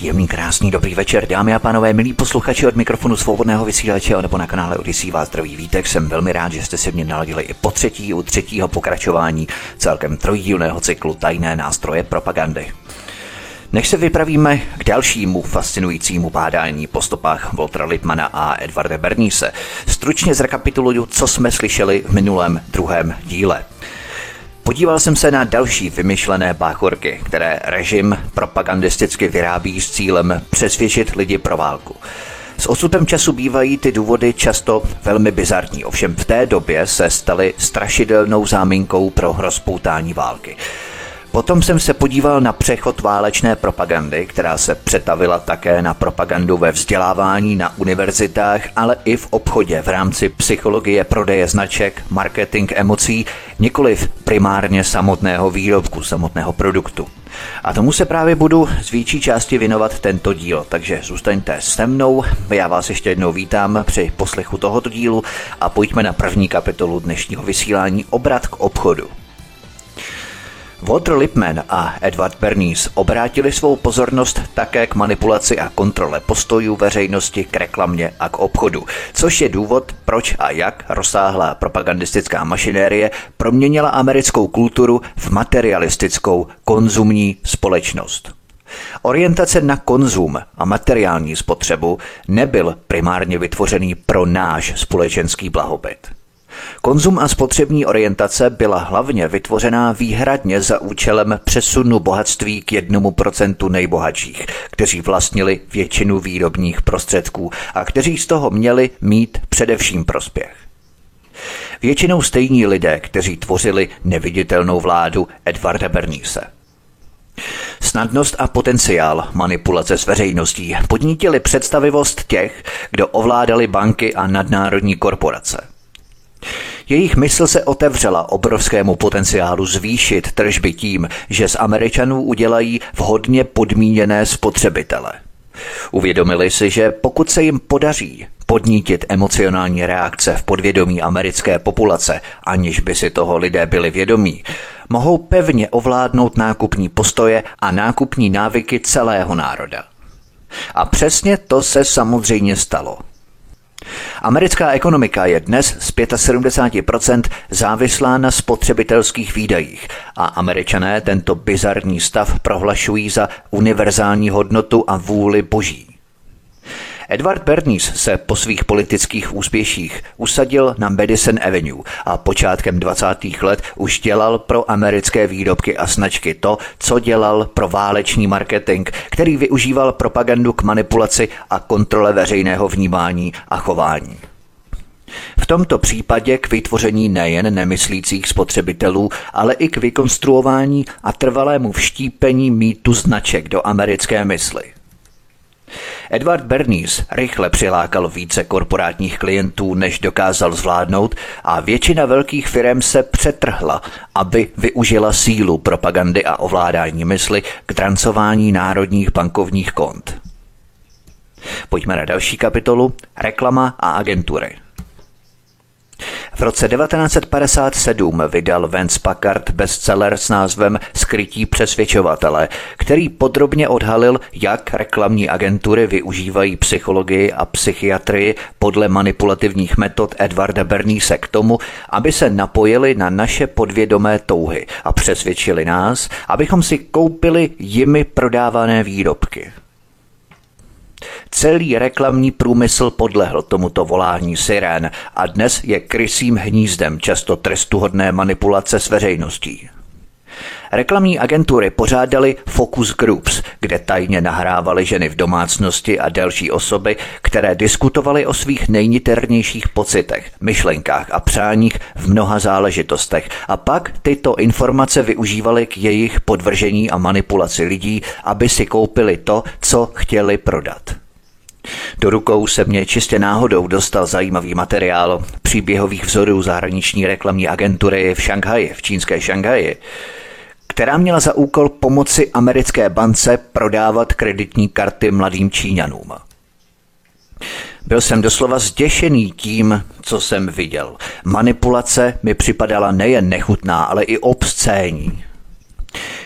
Příjemný, krásný, dobrý večer, dámy a pánové, milí posluchači od mikrofonu svobodného vysílače nebo na kanále Odisí vás zdraví vítek. Jsem velmi rád, že jste se mě naladili i po třetí u třetího pokračování celkem trojdílného cyklu Tajné nástroje propagandy. Než se vypravíme k dalšímu fascinujícímu bádání po stopách Waltera Lippmana a Edvarda Bernise, stručně zrekapituluju, co jsme slyšeli v minulém druhém díle. Podíval jsem se na další vymyšlené báchorky, které režim propagandisticky vyrábí s cílem přesvědčit lidi pro válku. S osudem času bývají ty důvody často velmi bizarní, ovšem v té době se staly strašidelnou záminkou pro rozpoutání války. Potom jsem se podíval na přechod válečné propagandy, která se přetavila také na propagandu ve vzdělávání na univerzitách, ale i v obchodě v rámci psychologie prodeje značek, marketing emocí, nikoliv primárně samotného výrobku, samotného produktu. A tomu se právě budu z větší části věnovat tento díl, takže zůstaňte se mnou, já vás ještě jednou vítám při poslechu tohoto dílu a pojďme na první kapitolu dnešního vysílání Obrat k obchodu. Walter Lippmann a Edward Bernays obrátili svou pozornost také k manipulaci a kontrole postojů veřejnosti k reklamě a k obchodu, což je důvod, proč a jak rozsáhlá propagandistická mašinérie proměnila americkou kulturu v materialistickou konzumní společnost. Orientace na konzum a materiální spotřebu nebyl primárně vytvořený pro náš společenský blahobyt. Konzum a spotřební orientace byla hlavně vytvořená výhradně za účelem přesunu bohatství k jednomu procentu nejbohatších, kteří vlastnili většinu výrobních prostředků a kteří z toho měli mít především prospěch. Většinou stejní lidé, kteří tvořili neviditelnou vládu Edvarda Bernise. Snadnost a potenciál manipulace s veřejností podnítili představivost těch, kdo ovládali banky a nadnárodní korporace – jejich mysl se otevřela obrovskému potenciálu zvýšit tržby tím, že z Američanů udělají vhodně podmíněné spotřebitele. Uvědomili si, že pokud se jim podaří podnítit emocionální reakce v podvědomí americké populace, aniž by si toho lidé byli vědomí, mohou pevně ovládnout nákupní postoje a nákupní návyky celého národa. A přesně to se samozřejmě stalo – Americká ekonomika je dnes z 75% závislá na spotřebitelských výdajích a američané tento bizarní stav prohlašují za univerzální hodnotu a vůli boží. Edward Bernays se po svých politických úspěších usadil na Madison Avenue a počátkem 20. let už dělal pro americké výrobky a značky to, co dělal pro válečný marketing, který využíval propagandu k manipulaci a kontrole veřejného vnímání a chování. V tomto případě k vytvoření nejen nemyslících spotřebitelů, ale i k vykonstruování a trvalému vštípení mýtu značek do americké mysli. Edward Bernays rychle přilákal více korporátních klientů, než dokázal zvládnout a většina velkých firm se přetrhla, aby využila sílu propagandy a ovládání mysli k drancování národních bankovních kont. Pojďme na další kapitolu Reklama a agentury. V roce 1957 vydal Vance Packard bestseller s názvem Skrytí přesvědčovatele, který podrobně odhalil, jak reklamní agentury využívají psychologii a psychiatrii podle manipulativních metod Edvarda Bernise k tomu, aby se napojili na naše podvědomé touhy a přesvědčili nás, abychom si koupili jimi prodávané výrobky. Celý reklamní průmysl podlehl tomuto volání sirén a dnes je krysím hnízdem často trestuhodné manipulace s veřejností. Reklamní agentury pořádaly focus groups, kde tajně nahrávaly ženy v domácnosti a další osoby, které diskutovaly o svých nejniternějších pocitech, myšlenkách a přáních v mnoha záležitostech a pak tyto informace využívaly k jejich podvržení a manipulaci lidí, aby si koupili to, co chtěli prodat. Do rukou se mě čistě náhodou dostal zajímavý materiál příběhových vzorů zahraniční reklamní agentury v Šanghaji, v čínské Šanghaji, která měla za úkol pomoci americké bance prodávat kreditní karty mladým Číňanům. Byl jsem doslova zděšený tím, co jsem viděl. Manipulace mi připadala nejen nechutná, ale i obscénní.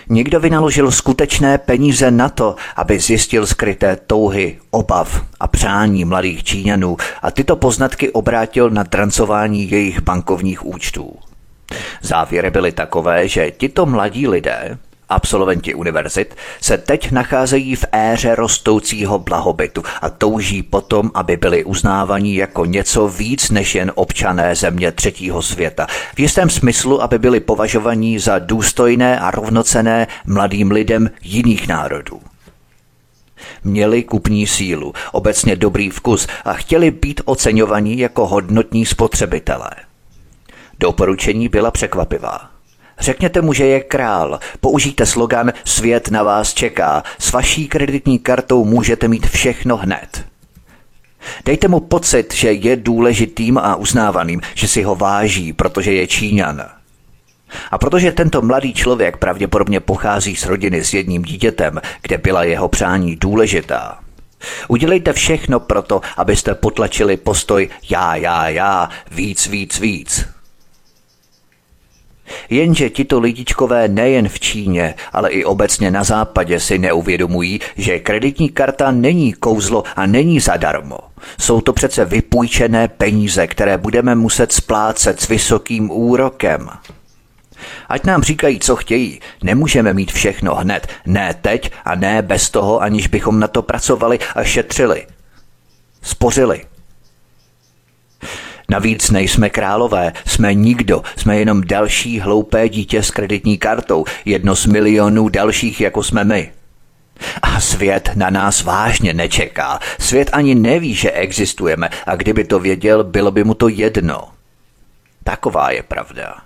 Někdo vynaložil skutečné peníze na to, aby zjistil skryté touhy, obav a přání mladých Číňanů a tyto poznatky obrátil na drancování jejich bankovních účtů. Závěry byly takové, že tito mladí lidé, absolventi univerzit, se teď nacházejí v éře rostoucího blahobytu a touží potom, aby byli uznávaní jako něco víc než jen občané země třetího světa. V jistém smyslu, aby byli považovaní za důstojné a rovnocené mladým lidem jiných národů. Měli kupní sílu, obecně dobrý vkus a chtěli být oceňovaní jako hodnotní spotřebitelé. Doporučení byla překvapivá. Řekněte mu, že je král. Použijte slogan Svět na vás čeká. S vaší kreditní kartou můžete mít všechno hned. Dejte mu pocit, že je důležitým a uznávaným, že si ho váží, protože je Číňan. A protože tento mladý člověk pravděpodobně pochází z rodiny s jedním dítětem, kde byla jeho přání důležitá, Udělejte všechno proto, abyste potlačili postoj já, já, já, víc, víc, víc. Jenže tito lidičkové nejen v Číně, ale i obecně na západě si neuvědomují, že kreditní karta není kouzlo a není zadarmo. Jsou to přece vypůjčené peníze, které budeme muset splácet s vysokým úrokem. Ať nám říkají, co chtějí, nemůžeme mít všechno hned, ne teď a ne bez toho, aniž bychom na to pracovali a šetřili. Spořili. Navíc nejsme králové, jsme nikdo, jsme jenom další hloupé dítě s kreditní kartou, jedno z milionů dalších, jako jsme my. A svět na nás vážně nečeká. Svět ani neví, že existujeme a kdyby to věděl, bylo by mu to jedno. Taková je pravda.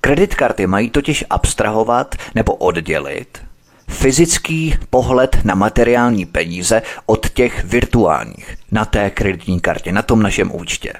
Kreditkarty mají totiž abstrahovat nebo oddělit fyzický pohled na materiální peníze od těch virtuálních na té kreditní kartě, na tom našem účtě.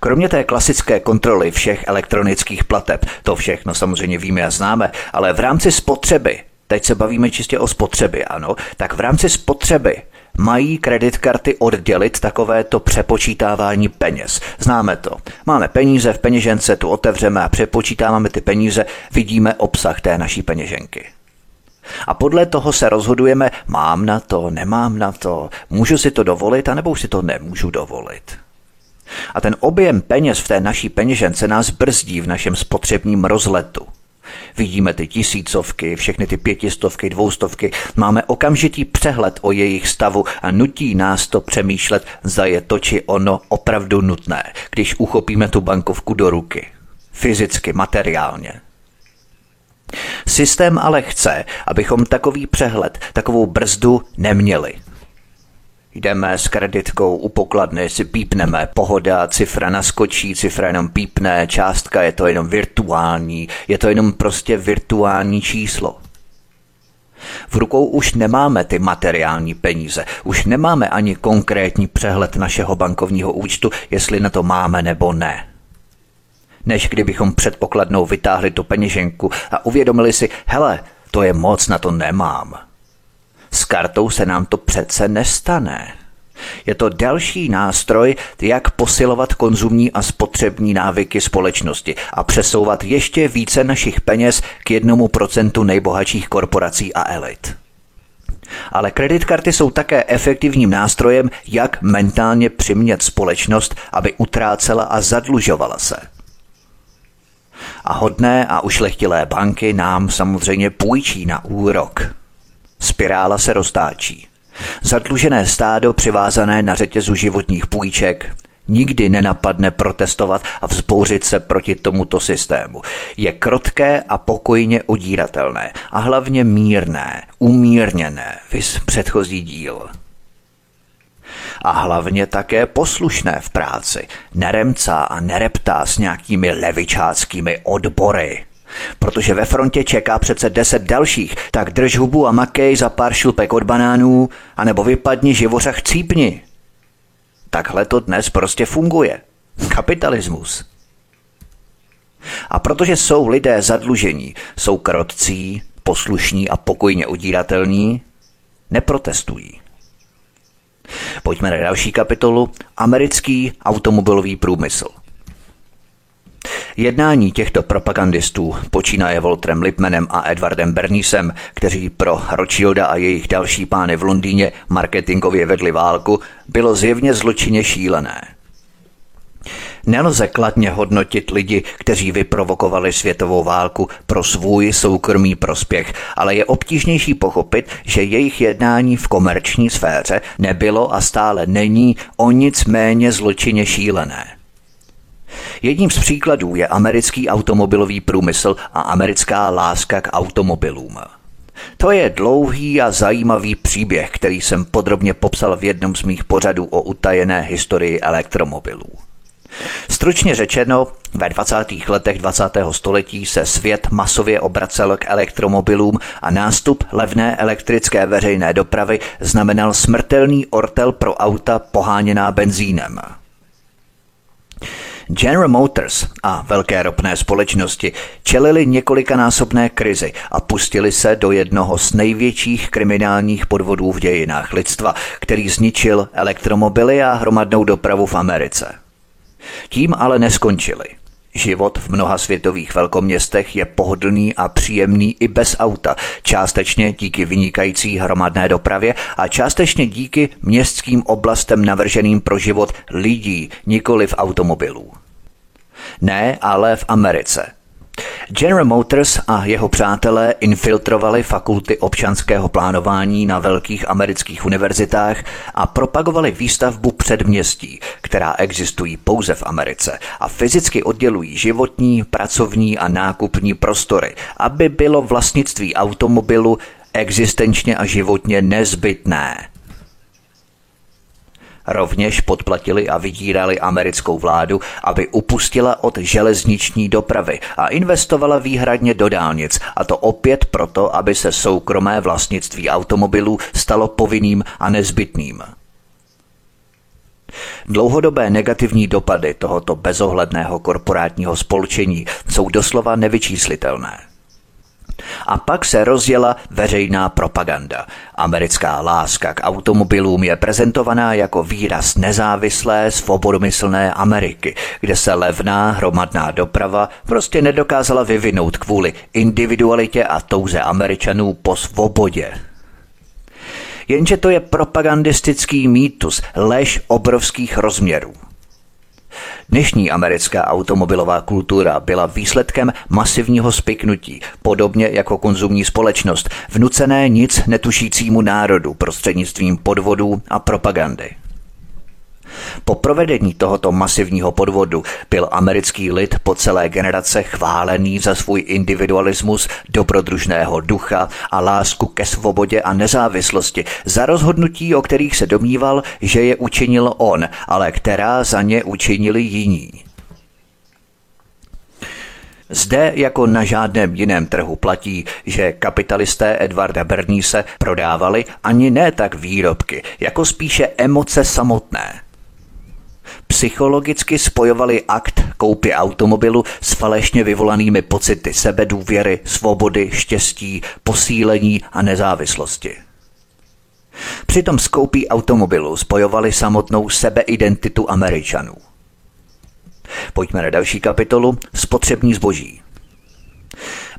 Kromě té klasické kontroly všech elektronických plateb, to všechno samozřejmě víme a známe, ale v rámci spotřeby, teď se bavíme čistě o spotřeby, ano, tak v rámci spotřeby mají kreditkarty oddělit takovéto přepočítávání peněz. Známe to. Máme peníze v peněžence, tu otevřeme a přepočítáváme ty peníze, vidíme obsah té naší peněženky. A podle toho se rozhodujeme, mám na to, nemám na to, můžu si to dovolit, anebo už si to nemůžu dovolit. A ten objem peněz v té naší peněžence nás brzdí v našem spotřebním rozletu. Vidíme ty tisícovky, všechny ty pětistovky, dvoustovky, máme okamžitý přehled o jejich stavu a nutí nás to přemýšlet, zda je to či ono opravdu nutné, když uchopíme tu bankovku do ruky. Fyzicky, materiálně. Systém ale chce, abychom takový přehled, takovou brzdu neměli. Jdeme s kreditkou u pokladny, si pípneme, pohoda, cifra naskočí, cifra jenom pípne, částka je to jenom virtuální, je to jenom prostě virtuální číslo. V rukou už nemáme ty materiální peníze, už nemáme ani konkrétní přehled našeho bankovního účtu, jestli na to máme nebo ne než kdybychom před pokladnou vytáhli tu peněženku a uvědomili si, hele, to je moc, na to nemám. S kartou se nám to přece nestane. Je to další nástroj, jak posilovat konzumní a spotřební návyky společnosti a přesouvat ještě více našich peněz k jednomu procentu nejbohatších korporací a elit. Ale kreditkarty jsou také efektivním nástrojem, jak mentálně přimět společnost, aby utrácela a zadlužovala se a hodné a ušlechtilé banky nám samozřejmě půjčí na úrok. Spirála se roztáčí. Zadlužené stádo přivázané na řetězu životních půjček nikdy nenapadne protestovat a vzbouřit se proti tomuto systému. Je krotké a pokojně udíratelné a hlavně mírné, umírněné, vys předchozí díl a hlavně také poslušné v práci. Neremcá a nereptá s nějakými levičáckými odbory. Protože ve frontě čeká přece deset dalších, tak drž hubu a makej za pár šlupek od banánů, anebo vypadni živořach cípni. Takhle to dnes prostě funguje. Kapitalismus. A protože jsou lidé zadlužení, jsou krotcí, poslušní a pokojně udíratelní, neprotestují. Pojďme na další kapitolu. Americký automobilový průmysl. Jednání těchto propagandistů počínaje Voltrem Lipmanem a Edwardem Bernisem, kteří pro Rothschilda a jejich další pány v Londýně marketingově vedli válku, bylo zjevně zločině šílené. Nelze kladně hodnotit lidi, kteří vyprovokovali světovou válku pro svůj soukromý prospěch, ale je obtížnější pochopit, že jejich jednání v komerční sféře nebylo a stále není o nic méně zločině šílené. Jedním z příkladů je americký automobilový průmysl a americká láska k automobilům. To je dlouhý a zajímavý příběh, který jsem podrobně popsal v jednom z mých pořadů o utajené historii elektromobilů. Stručně řečeno, ve 20. letech 20. století se svět masově obracel k elektromobilům a nástup levné elektrické veřejné dopravy znamenal smrtelný ortel pro auta poháněná benzínem. General Motors a velké ropné společnosti čelili několikanásobné krizi a pustili se do jednoho z největších kriminálních podvodů v dějinách lidstva, který zničil elektromobily a hromadnou dopravu v Americe. Tím ale neskončili. Život v mnoha světových velkoměstech je pohodlný a příjemný i bez auta, částečně díky vynikající hromadné dopravě a částečně díky městským oblastem navrženým pro život lidí, nikoli v automobilů. Ne, ale v Americe – General Motors a jeho přátelé infiltrovali fakulty občanského plánování na velkých amerických univerzitách a propagovali výstavbu předměstí, která existují pouze v Americe a fyzicky oddělují životní, pracovní a nákupní prostory, aby bylo vlastnictví automobilu existenčně a životně nezbytné. Rovněž podplatili a vydírali americkou vládu, aby upustila od železniční dopravy a investovala výhradně do dálnic, a to opět proto, aby se soukromé vlastnictví automobilů stalo povinným a nezbytným. Dlouhodobé negativní dopady tohoto bezohledného korporátního spolčení jsou doslova nevyčíslitelné. A pak se rozjela veřejná propaganda. Americká láska k automobilům je prezentovaná jako výraz nezávislé, svobodomyslné Ameriky, kde se levná hromadná doprava prostě nedokázala vyvinout kvůli individualitě a touze Američanů po svobodě. Jenže to je propagandistický mýtus, lež obrovských rozměrů. Dnešní americká automobilová kultura byla výsledkem masivního spiknutí, podobně jako konzumní společnost, vnucené nic netušícímu národu prostřednictvím podvodů a propagandy. Po provedení tohoto masivního podvodu byl americký lid po celé generace chválený za svůj individualismus, dobrodružného ducha a lásku ke svobodě a nezávislosti, za rozhodnutí, o kterých se domníval, že je učinil on, ale která za ně učinili jiní. Zde jako na žádném jiném trhu platí, že kapitalisté Edvarda Bernise prodávali ani ne tak výrobky, jako spíše emoce samotné – psychologicky spojovali akt koupy automobilu s falešně vyvolanými pocity sebedůvěry, svobody, štěstí, posílení a nezávislosti. Přitom s koupí automobilu spojovali samotnou sebeidentitu Američanů. Pojďme na další kapitolu Spotřební zboží.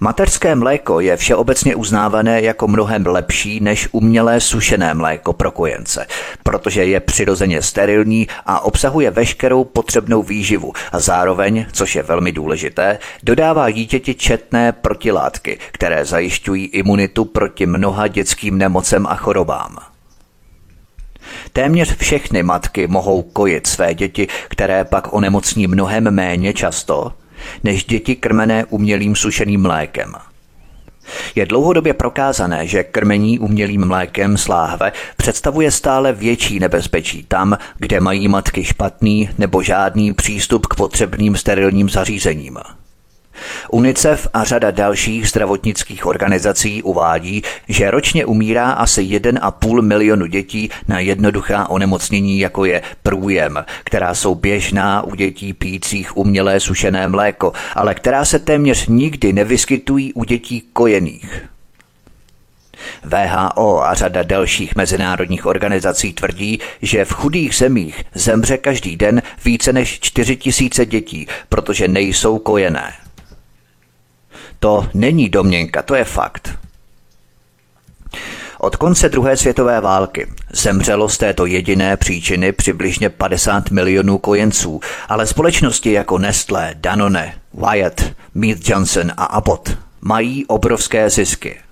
Mateřské mléko je všeobecně uznávané jako mnohem lepší než umělé sušené mléko pro kojence, protože je přirozeně sterilní a obsahuje veškerou potřebnou výživu a zároveň, což je velmi důležité, dodává dítěti četné protilátky, které zajišťují imunitu proti mnoha dětským nemocem a chorobám. Téměř všechny matky mohou kojit své děti, které pak onemocní mnohem méně často, než děti krmené umělým sušeným mlékem. Je dlouhodobě prokázané, že krmení umělým mlékem z láhve představuje stále větší nebezpečí tam, kde mají matky špatný nebo žádný přístup k potřebným sterilním zařízením. UNICEF a řada dalších zdravotnických organizací uvádí, že ročně umírá asi 1,5 milionu dětí na jednoduchá onemocnění, jako je průjem, která jsou běžná u dětí pijících umělé sušené mléko, ale která se téměř nikdy nevyskytují u dětí kojených. VHO a řada dalších mezinárodních organizací tvrdí, že v chudých zemích zemře každý den více než 4 tisíce dětí, protože nejsou kojené. To není domněnka, to je fakt. Od konce druhé světové války zemřelo z této jediné příčiny přibližně 50 milionů kojenců, ale společnosti jako Nestlé, Danone, Wyatt, Mead Johnson a Abbott mají obrovské zisky.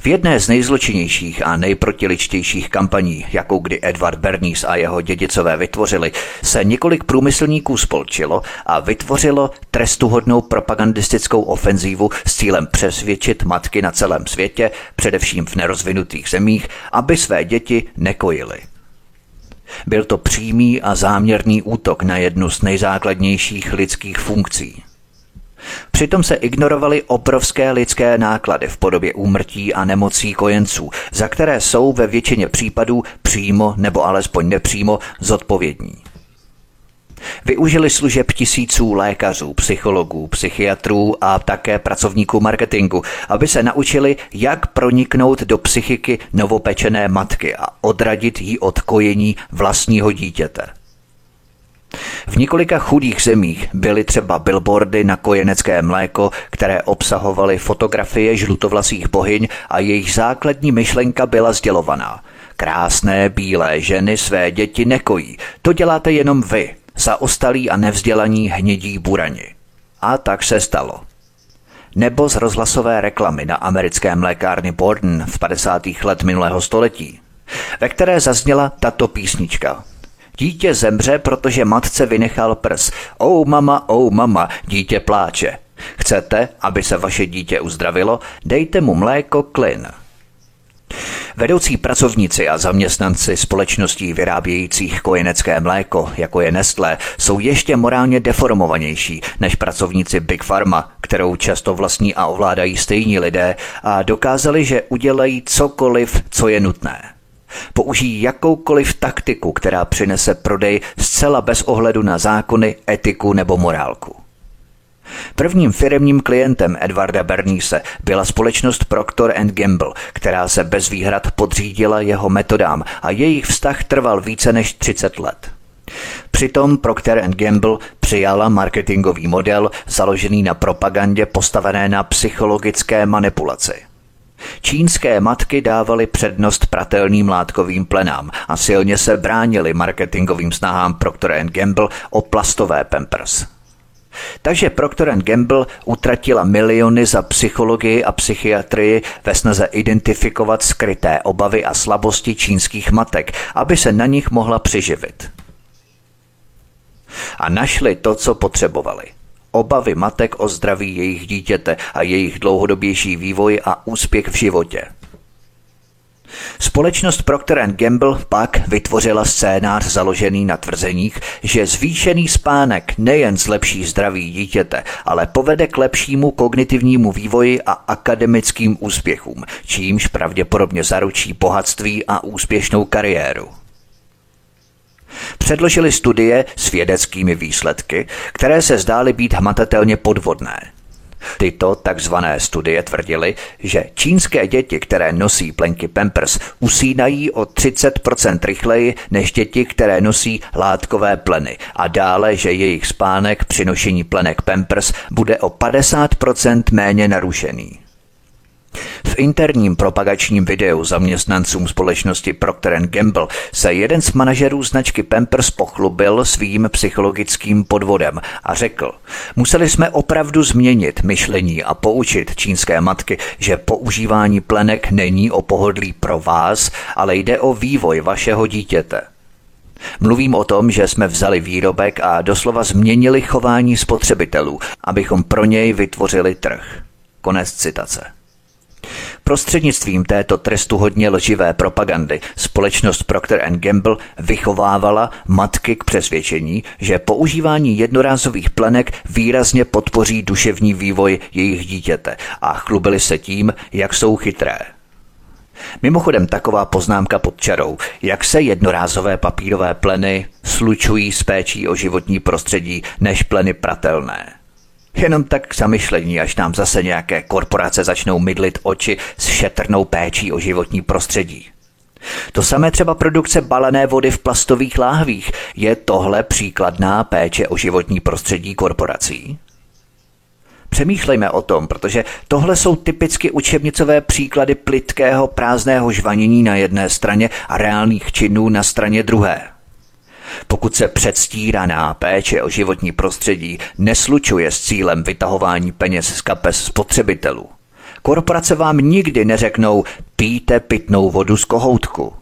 V jedné z nejzločinnějších a nejprotiličtějších kampaní, jakou kdy Edward Bernays a jeho dědicové vytvořili, se několik průmyslníků spolčilo a vytvořilo trestuhodnou propagandistickou ofenzívu s cílem přesvědčit matky na celém světě, především v nerozvinutých zemích, aby své děti nekojily. Byl to přímý a záměrný útok na jednu z nejzákladnějších lidských funkcí – Přitom se ignorovaly obrovské lidské náklady v podobě úmrtí a nemocí kojenců, za které jsou ve většině případů přímo nebo alespoň nepřímo zodpovědní. Využili služeb tisíců lékařů, psychologů, psychiatrů a také pracovníků marketingu, aby se naučili, jak proniknout do psychiky novopečené matky a odradit ji od kojení vlastního dítěte. V několika chudých zemích byly třeba billboardy na kojenecké mléko, které obsahovaly fotografie žlutovlasých bohyň a jejich základní myšlenka byla sdělovaná. Krásné bílé ženy své děti nekojí, to děláte jenom vy, zaostalí a nevzdělaní hnědí burani. A tak se stalo. Nebo z rozhlasové reklamy na americké mlékárny Borden v 50. let minulého století, ve které zazněla tato písnička – Dítě zemře, protože matce vynechal prs. Ou mama, ou mama, dítě pláče. Chcete, aby se vaše dítě uzdravilo? Dejte mu mléko klin. Vedoucí pracovníci a zaměstnanci společností vyrábějících kojenecké mléko, jako je Nestlé, jsou ještě morálně deformovanější než pracovníci Big Pharma, kterou často vlastní a ovládají stejní lidé a dokázali, že udělají cokoliv, co je nutné. Použijí jakoukoliv taktiku, která přinese prodej zcela bez ohledu na zákony, etiku nebo morálku. Prvním firemním klientem Edwarda Bernise byla společnost Procter Gamble, která se bez výhrad podřídila jeho metodám a jejich vztah trval více než 30 let. Přitom Procter Gamble přijala marketingový model založený na propagandě postavené na psychologické manipulaci. Čínské matky dávaly přednost pratelným látkovým plenám a silně se bránili marketingovým snahám Procter Gamble o plastové pampers. Takže Procter Gamble utratila miliony za psychologii a psychiatrii ve snaze identifikovat skryté obavy a slabosti čínských matek, aby se na nich mohla přiživit. A našli to, co potřebovali – obavy matek o zdraví jejich dítěte a jejich dlouhodobější vývoj a úspěch v životě. Společnost Procter Gamble pak vytvořila scénář založený na tvrzeních, že zvýšený spánek nejen zlepší zdraví dítěte, ale povede k lepšímu kognitivnímu vývoji a akademickým úspěchům, čímž pravděpodobně zaručí bohatství a úspěšnou kariéru. Předložili studie s vědeckými výsledky, které se zdály být hmatatelně podvodné. Tyto takzvané studie tvrdily, že čínské děti, které nosí plenky Pampers, usínají o 30% rychleji než děti, které nosí látkové pleny a dále, že jejich spánek při nošení plenek Pampers bude o 50% méně narušený. V interním propagačním videu zaměstnancům společnosti Procter Gamble se jeden z manažerů značky Pampers pochlubil svým psychologickým podvodem a řekl, museli jsme opravdu změnit myšlení a poučit čínské matky, že používání plenek není o pohodlí pro vás, ale jde o vývoj vašeho dítěte. Mluvím o tom, že jsme vzali výrobek a doslova změnili chování spotřebitelů, abychom pro něj vytvořili trh. Konec citace. Prostřednictvím této trestu hodně lživé propagandy společnost Procter Gamble vychovávala matky k přesvědčení, že používání jednorázových plenek výrazně podpoří duševní vývoj jejich dítěte a chlubili se tím, jak jsou chytré. Mimochodem taková poznámka pod čarou, jak se jednorázové papírové pleny slučují s péčí o životní prostředí než pleny pratelné. Jenom tak k zamyšlení, až nám zase nějaké korporace začnou mydlit oči s šetrnou péčí o životní prostředí. To samé třeba produkce balené vody v plastových láhvích. Je tohle příkladná péče o životní prostředí korporací? Přemýšlejme o tom, protože tohle jsou typicky učebnicové příklady plitkého prázdného žvanění na jedné straně a reálných činů na straně druhé. Pokud se předstíraná péče o životní prostředí neslučuje s cílem vytahování peněz z kapes spotřebitelů, korporace vám nikdy neřeknou pijte pitnou vodu z kohoutku.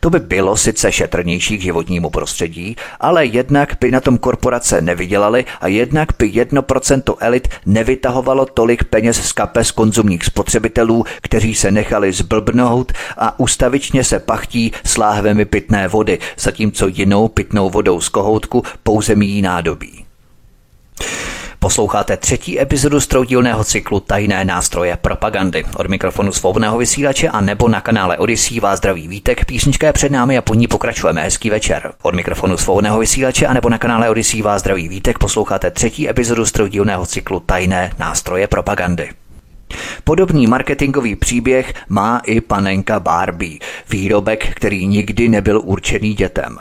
To by bylo sice šetrnější k životnímu prostředí, ale jednak by na tom korporace nevydělali a jednak by 1% elit nevytahovalo tolik peněz z kapes konzumních spotřebitelů, kteří se nechali zblbnout a ustavičně se pachtí s láhvemi pitné vody, zatímco jinou pitnou vodou z kohoutku pouze míjí nádobí. Posloucháte třetí epizodu stroudílného cyklu Tajné nástroje propagandy. Od mikrofonu svobodného vysílače a nebo na kanále Odisí vás zdraví vítek, písnička je před námi a po ní pokračujeme. Hezký večer. Od mikrofonu svobodného vysílače a nebo na kanále Odisí vás zdraví vítek, posloucháte třetí epizodu stroudílného cyklu Tajné nástroje propagandy. Podobný marketingový příběh má i panenka Barbie, výrobek, který nikdy nebyl určený dětem.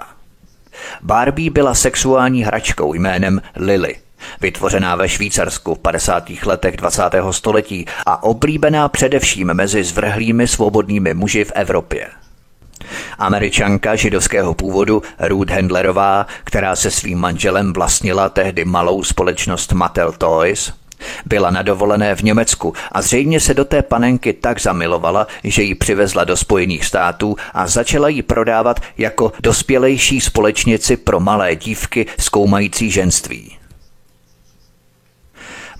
Barbie byla sexuální hračkou jménem Lily – Vytvořená ve Švýcarsku v 50. letech 20. století a oblíbená především mezi zvrhlými svobodnými muži v Evropě. Američanka židovského původu Ruth Handlerová, která se svým manželem vlastnila tehdy malou společnost Mattel Toys, byla na dovolené v Německu a zřejmě se do té panenky tak zamilovala, že ji přivezla do Spojených států a začala ji prodávat jako dospělejší společnici pro malé dívky zkoumající ženství.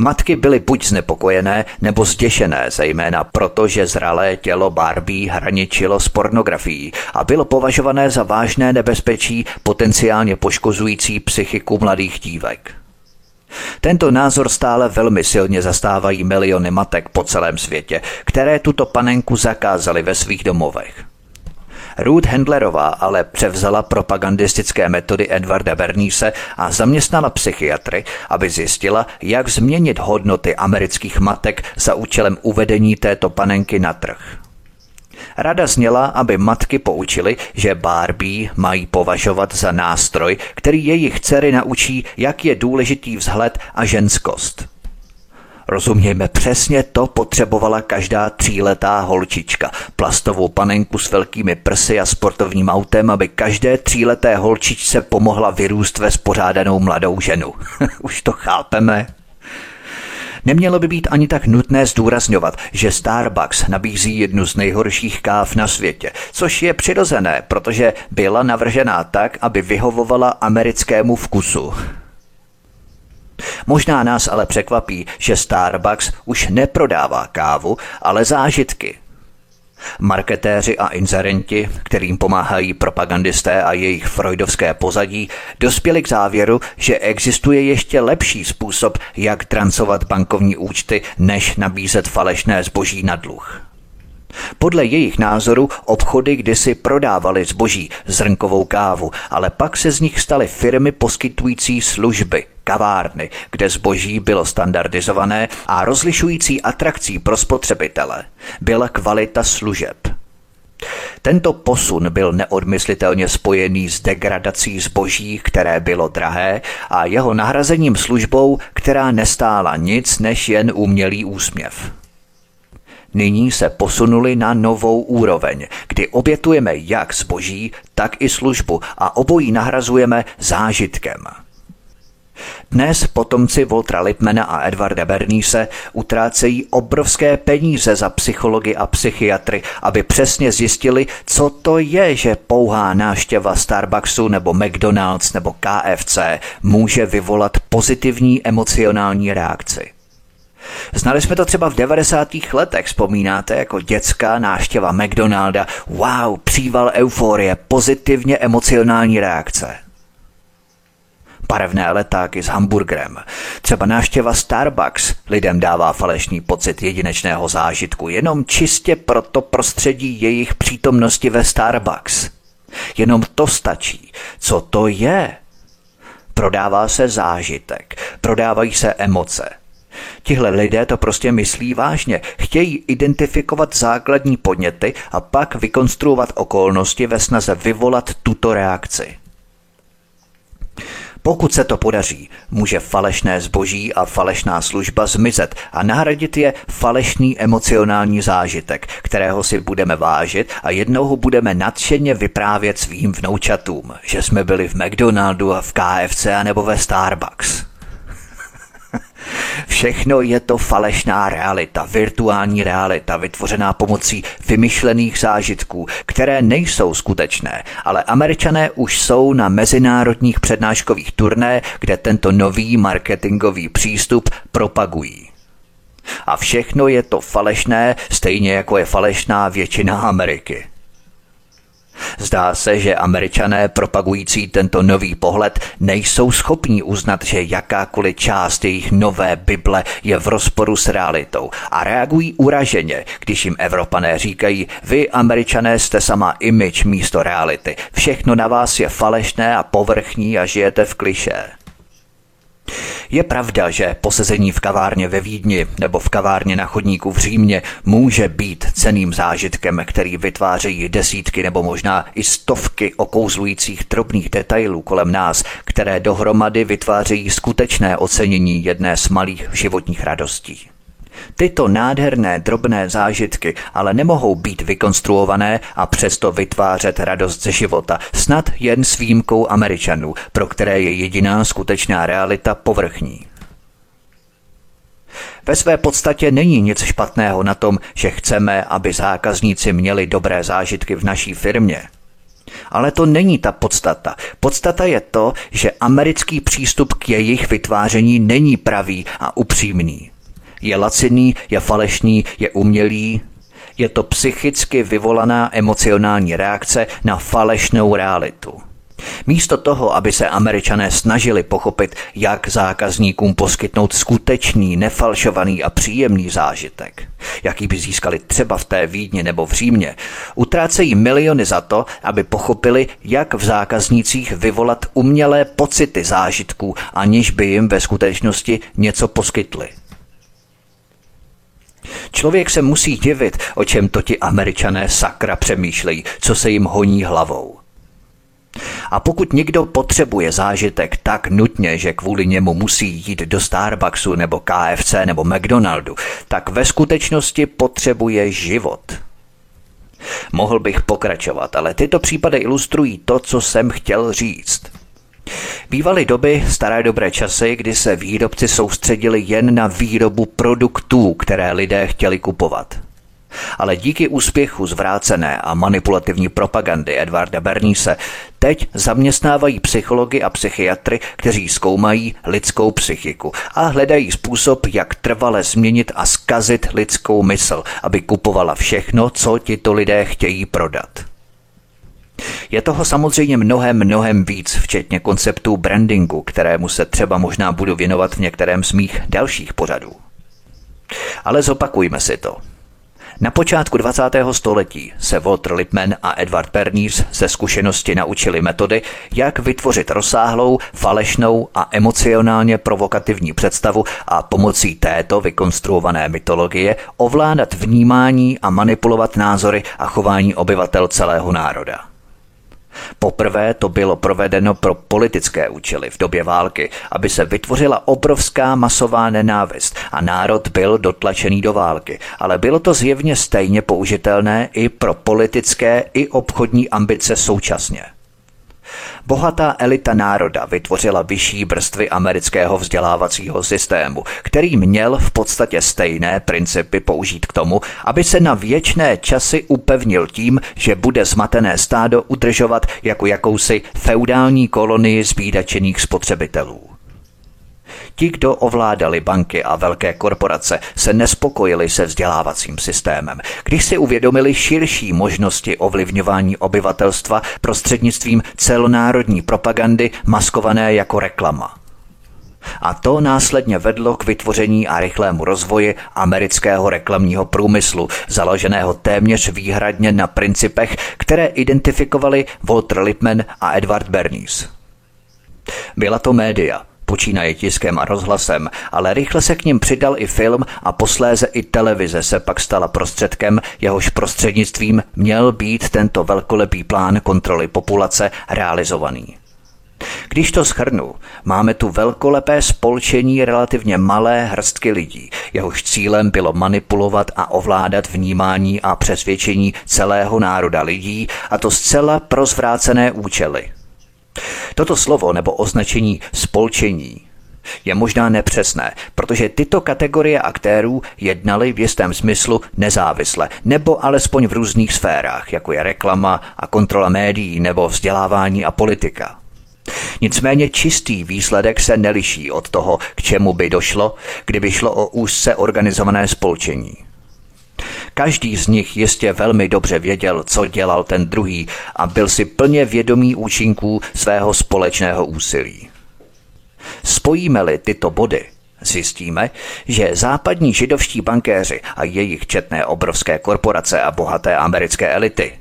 Matky byly buď znepokojené nebo zděšené, zejména proto, že zralé tělo Barbie hraničilo s pornografií a bylo považované za vážné nebezpečí potenciálně poškozující psychiku mladých dívek. Tento názor stále velmi silně zastávají miliony matek po celém světě, které tuto panenku zakázali ve svých domovech. Ruth Handlerová ale převzala propagandistické metody Edvarda Bernise a zaměstnala psychiatry, aby zjistila, jak změnit hodnoty amerických matek za účelem uvedení této panenky na trh. Rada zněla, aby matky poučily, že Barbie mají považovat za nástroj, který jejich dcery naučí, jak je důležitý vzhled a ženskost. Rozumějme, přesně to potřebovala každá tříletá holčička. Plastovou panenku s velkými prsy a sportovním autem, aby každé tříleté holčičce pomohla vyrůst ve spořádanou mladou ženu. Už to chápeme. Nemělo by být ani tak nutné zdůrazňovat, že Starbucks nabízí jednu z nejhorších káv na světě, což je přirozené, protože byla navržená tak, aby vyhovovala americkému vkusu. Možná nás ale překvapí, že Starbucks už neprodává kávu, ale zážitky. Marketéři a inzerenti, kterým pomáhají propagandisté a jejich freudovské pozadí, dospěli k závěru, že existuje ještě lepší způsob, jak trancovat bankovní účty, než nabízet falešné zboží na dluh. Podle jejich názoru obchody kdysi prodávaly zboží, zrnkovou kávu, ale pak se z nich staly firmy poskytující služby, kavárny, kde zboží bylo standardizované a rozlišující atrakcí pro spotřebitele byla kvalita služeb. Tento posun byl neodmyslitelně spojený s degradací zboží, které bylo drahé, a jeho nahrazením službou, která nestála nic než jen umělý úsměv. Nyní se posunuli na novou úroveň, kdy obětujeme jak zboží, tak i službu a obojí nahrazujeme zážitkem. Dnes potomci Voltra Lipmana a Edvarda Bernise utrácejí obrovské peníze za psychologi a psychiatry, aby přesně zjistili, co to je, že pouhá náštěva Starbucksu nebo McDonald's nebo KFC může vyvolat pozitivní emocionální reakci. Znali jsme to třeba v 90. letech, vzpomínáte, jako dětská náštěva McDonalda, wow, příval euforie, pozitivně emocionální reakce. Barevné letáky s hamburgerem. Třeba návštěva Starbucks lidem dává falešný pocit jedinečného zážitku, jenom čistě proto prostředí jejich přítomnosti ve Starbucks. Jenom to stačí. Co to je? Prodává se zážitek, prodávají se emoce. Tihle lidé to prostě myslí vážně. Chtějí identifikovat základní podněty a pak vykonstruovat okolnosti ve snaze vyvolat tuto reakci. Pokud se to podaří, může falešné zboží a falešná služba zmizet a nahradit je falešný emocionální zážitek, kterého si budeme vážit a jednou ho budeme nadšeně vyprávět svým vnoučatům, že jsme byli v McDonaldu a v KFC a nebo ve Starbucks. Všechno je to falešná realita, virtuální realita, vytvořená pomocí vymyšlených zážitků, které nejsou skutečné, ale američané už jsou na mezinárodních přednáškových turné, kde tento nový marketingový přístup propagují. A všechno je to falešné, stejně jako je falešná většina Ameriky. Zdá se, že američané propagující tento nový pohled nejsou schopní uznat, že jakákoliv část jejich nové Bible je v rozporu s realitou a reagují uraženě, když jim Evropané říkají, vy američané jste sama image místo reality, všechno na vás je falešné a povrchní a žijete v kliše. Je pravda, že posezení v kavárně ve Vídni nebo v kavárně na chodníku v Římě může být ceným zážitkem, který vytvářejí desítky nebo možná i stovky okouzlujících drobných detailů kolem nás, které dohromady vytvářejí skutečné ocenění jedné z malých životních radostí. Tyto nádherné drobné zážitky ale nemohou být vykonstruované a přesto vytvářet radost ze života, snad jen s výjimkou Američanů, pro které je jediná skutečná realita povrchní. Ve své podstatě není nic špatného na tom, že chceme, aby zákazníci měli dobré zážitky v naší firmě. Ale to není ta podstata. Podstata je to, že americký přístup k jejich vytváření není pravý a upřímný. Je laciný, je falešný, je umělý. Je to psychicky vyvolaná emocionální reakce na falešnou realitu. Místo toho, aby se američané snažili pochopit, jak zákazníkům poskytnout skutečný, nefalšovaný a příjemný zážitek, jaký by získali třeba v té Vídni nebo v Římě, utrácejí miliony za to, aby pochopili, jak v zákaznících vyvolat umělé pocity zážitků, aniž by jim ve skutečnosti něco poskytli. Člověk se musí divit, o čem to ti američané sakra přemýšlejí, co se jim honí hlavou. A pokud někdo potřebuje zážitek tak nutně, že kvůli němu musí jít do Starbucksu nebo KFC nebo McDonaldu, tak ve skutečnosti potřebuje život. Mohl bych pokračovat, ale tyto případy ilustrují to, co jsem chtěl říct. Bývaly doby, staré dobré časy, kdy se výrobci soustředili jen na výrobu produktů, které lidé chtěli kupovat. Ale díky úspěchu zvrácené a manipulativní propagandy Edvarda Bernise teď zaměstnávají psychologi a psychiatry, kteří zkoumají lidskou psychiku a hledají způsob, jak trvale změnit a skazit lidskou mysl, aby kupovala všechno, co tito lidé chtějí prodat. Je toho samozřejmě mnohem, mnohem víc, včetně konceptu brandingu, kterému se třeba možná budu věnovat v některém z mých dalších pořadů. Ale zopakujme si to. Na počátku 20. století se Walter Lippmann a Edward Perniers ze zkušenosti naučili metody, jak vytvořit rozsáhlou, falešnou a emocionálně provokativní představu a pomocí této vykonstruované mytologie ovládat vnímání a manipulovat názory a chování obyvatel celého národa. Poprvé to bylo provedeno pro politické účely v době války, aby se vytvořila obrovská masová nenávist a národ byl dotlačený do války, ale bylo to zjevně stejně použitelné i pro politické i obchodní ambice současně. Bohatá elita národa vytvořila vyšší vrstvy amerického vzdělávacího systému, který měl v podstatě stejné principy použít k tomu, aby se na věčné časy upevnil tím, že bude zmatené stádo udržovat jako jakousi feudální kolonii zbídačených spotřebitelů. Ti, kdo ovládali banky a velké korporace, se nespokojili se vzdělávacím systémem, když si uvědomili širší možnosti ovlivňování obyvatelstva prostřednictvím celonárodní propagandy maskované jako reklama. A to následně vedlo k vytvoření a rychlému rozvoji amerického reklamního průmyslu, založeného téměř výhradně na principech, které identifikovali Walter Lippmann a Edward Bernays. Byla to média, počínaje tiskem a rozhlasem, ale rychle se k ním přidal i film a posléze i televize se pak stala prostředkem, jehož prostřednictvím měl být tento velkolepý plán kontroly populace realizovaný. Když to schrnu, máme tu velkolepé spolčení relativně malé hrstky lidí, jehož cílem bylo manipulovat a ovládat vnímání a přesvědčení celého národa lidí, a to zcela pro zvrácené účely. Toto slovo nebo označení spolčení je možná nepřesné, protože tyto kategorie aktérů jednaly v jistém smyslu nezávisle, nebo alespoň v různých sférách, jako je reklama a kontrola médií nebo vzdělávání a politika. Nicméně čistý výsledek se neliší od toho, k čemu by došlo, kdyby šlo o úzce organizované spolčení. Každý z nich jistě velmi dobře věděl, co dělal ten druhý a byl si plně vědomý účinků svého společného úsilí. Spojíme-li tyto body, zjistíme, že západní židovští bankéři a jejich četné obrovské korporace a bohaté americké elity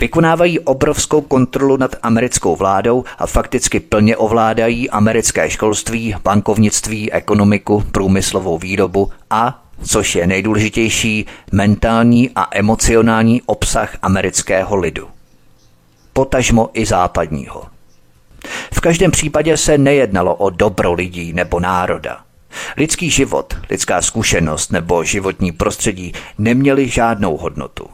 Vykonávají obrovskou kontrolu nad americkou vládou a fakticky plně ovládají americké školství, bankovnictví, ekonomiku, průmyslovou výrobu a, což je nejdůležitější, mentální a emocionální obsah amerického lidu. Potažmo i západního. V každém případě se nejednalo o dobro lidí nebo národa. Lidský život, lidská zkušenost nebo životní prostředí neměli žádnou hodnotu.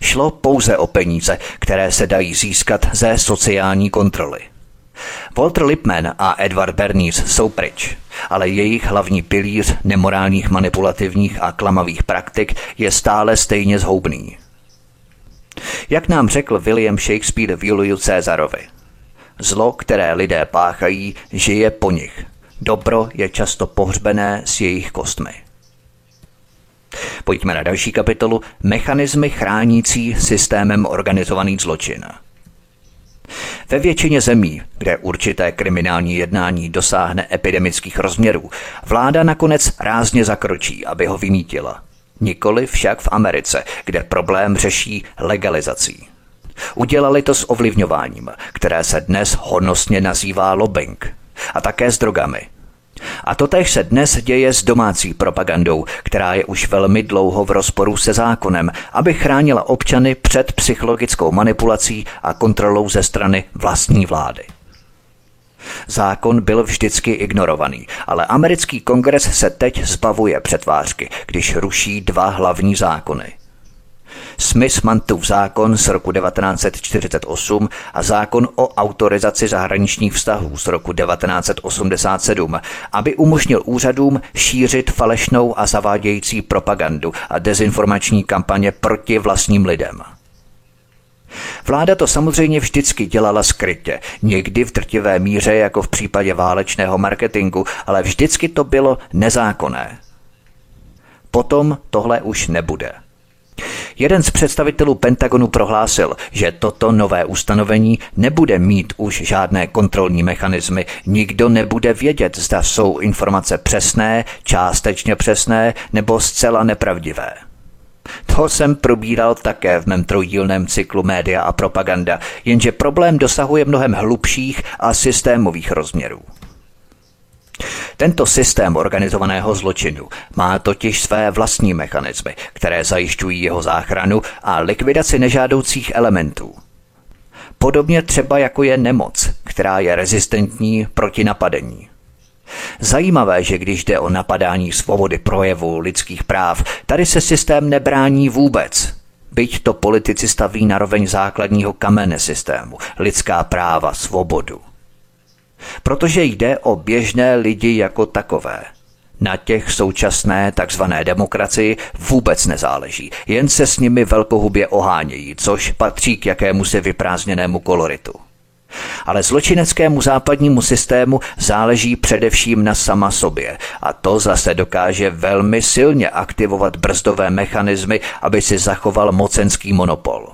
Šlo pouze o peníze, které se dají získat ze sociální kontroly. Walter Lippmann a Edward Bernays jsou pryč, ale jejich hlavní pilíř nemorálních manipulativních a klamavých praktik je stále stejně zhoubný. Jak nám řekl William Shakespeare v Juliu Caesarovi, zlo, které lidé páchají, žije po nich. Dobro je často pohřbené s jejich kostmi. Pojďme na další kapitolu Mechanismy chránící systémem organizovaný zločin. Ve většině zemí, kde určité kriminální jednání dosáhne epidemických rozměrů, vláda nakonec rázně zakročí, aby ho vymítila. Nikoli však v Americe, kde problém řeší legalizací. Udělali to s ovlivňováním, které se dnes honosně nazývá lobbying, a také s drogami – a totež se dnes děje s domácí propagandou, která je už velmi dlouho v rozporu se zákonem, aby chránila občany před psychologickou manipulací a kontrolou ze strany vlastní vlády. Zákon byl vždycky ignorovaný, ale americký kongres se teď zbavuje přetvářky, když ruší dva hlavní zákony – Smith-Mantův zákon z roku 1948 a zákon o autorizaci zahraničních vztahů z roku 1987, aby umožnil úřadům šířit falešnou a zavádějící propagandu a dezinformační kampaně proti vlastním lidem. Vláda to samozřejmě vždycky dělala skrytě, někdy v drtivé míře jako v případě válečného marketingu, ale vždycky to bylo nezákonné. Potom tohle už nebude. Jeden z představitelů Pentagonu prohlásil, že toto nové ustanovení nebude mít už žádné kontrolní mechanismy, nikdo nebude vědět, zda jsou informace přesné, částečně přesné nebo zcela nepravdivé. To jsem probíral také v mém trojdílném cyklu Média a propaganda, jenže problém dosahuje mnohem hlubších a systémových rozměrů. Tento systém organizovaného zločinu má totiž své vlastní mechanismy, které zajišťují jeho záchranu a likvidaci nežádoucích elementů. Podobně třeba jako je nemoc, která je rezistentní proti napadení. Zajímavé, že když jde o napadání svobody projevu lidských práv, tady se systém nebrání vůbec. Byť to politici staví na roveň základního kamene systému, lidská práva, svobodu protože jde o běžné lidi jako takové. Na těch současné takzvané demokracii vůbec nezáleží, jen se s nimi velkohubě ohánějí, což patří k jakému se vyprázdněnému koloritu. Ale zločineckému západnímu systému záleží především na sama sobě a to zase dokáže velmi silně aktivovat brzdové mechanismy, aby si zachoval mocenský monopol.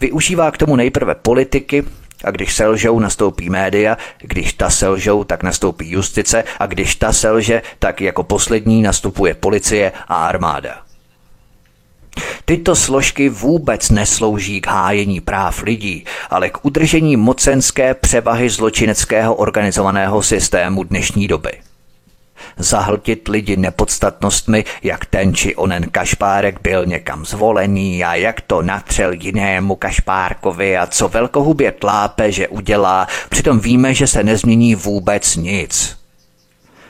Využívá k tomu nejprve politiky, a když selžou, nastoupí média, když ta selžou, tak nastoupí justice a když ta selže, tak jako poslední nastupuje policie a armáda. Tyto složky vůbec neslouží k hájení práv lidí, ale k udržení mocenské převahy zločineckého organizovaného systému dnešní doby zahltit lidi nepodstatnostmi, jak ten či onen kašpárek byl někam zvolený a jak to natřel jinému kašpárkovi a co velkohubě tlápe, že udělá, přitom víme, že se nezmění vůbec nic.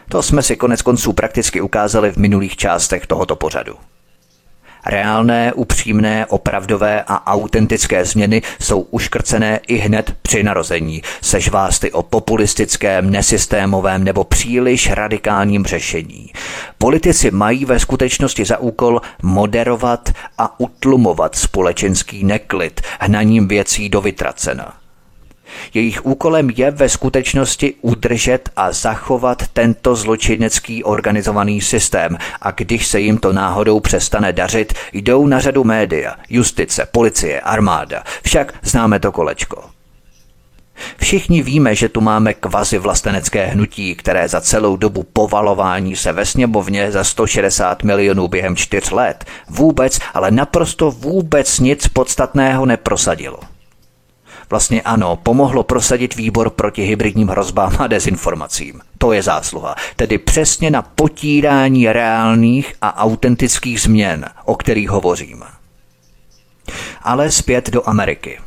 To jsme si konec konců prakticky ukázali v minulých částech tohoto pořadu. Reálné, upřímné, opravdové a autentické změny jsou uškrcené i hned při narození. Sež vás ty o populistickém, nesystémovém nebo příliš radikálním řešení. Politici mají ve skutečnosti za úkol moderovat a utlumovat společenský neklid hnaním věcí do vytracena. Jejich úkolem je ve skutečnosti udržet a zachovat tento zločinecký organizovaný systém a když se jim to náhodou přestane dařit, jdou na řadu média, justice, policie, armáda. Však známe to kolečko. Všichni víme, že tu máme kvazi vlastenecké hnutí, které za celou dobu povalování se ve sněmovně za 160 milionů během čtyř let vůbec, ale naprosto vůbec nic podstatného neprosadilo. Vlastně ano, pomohlo prosadit výbor proti hybridním hrozbám a dezinformacím. To je zásluha. Tedy přesně na potírání reálných a autentických změn, o kterých hovořím. Ale zpět do Ameriky.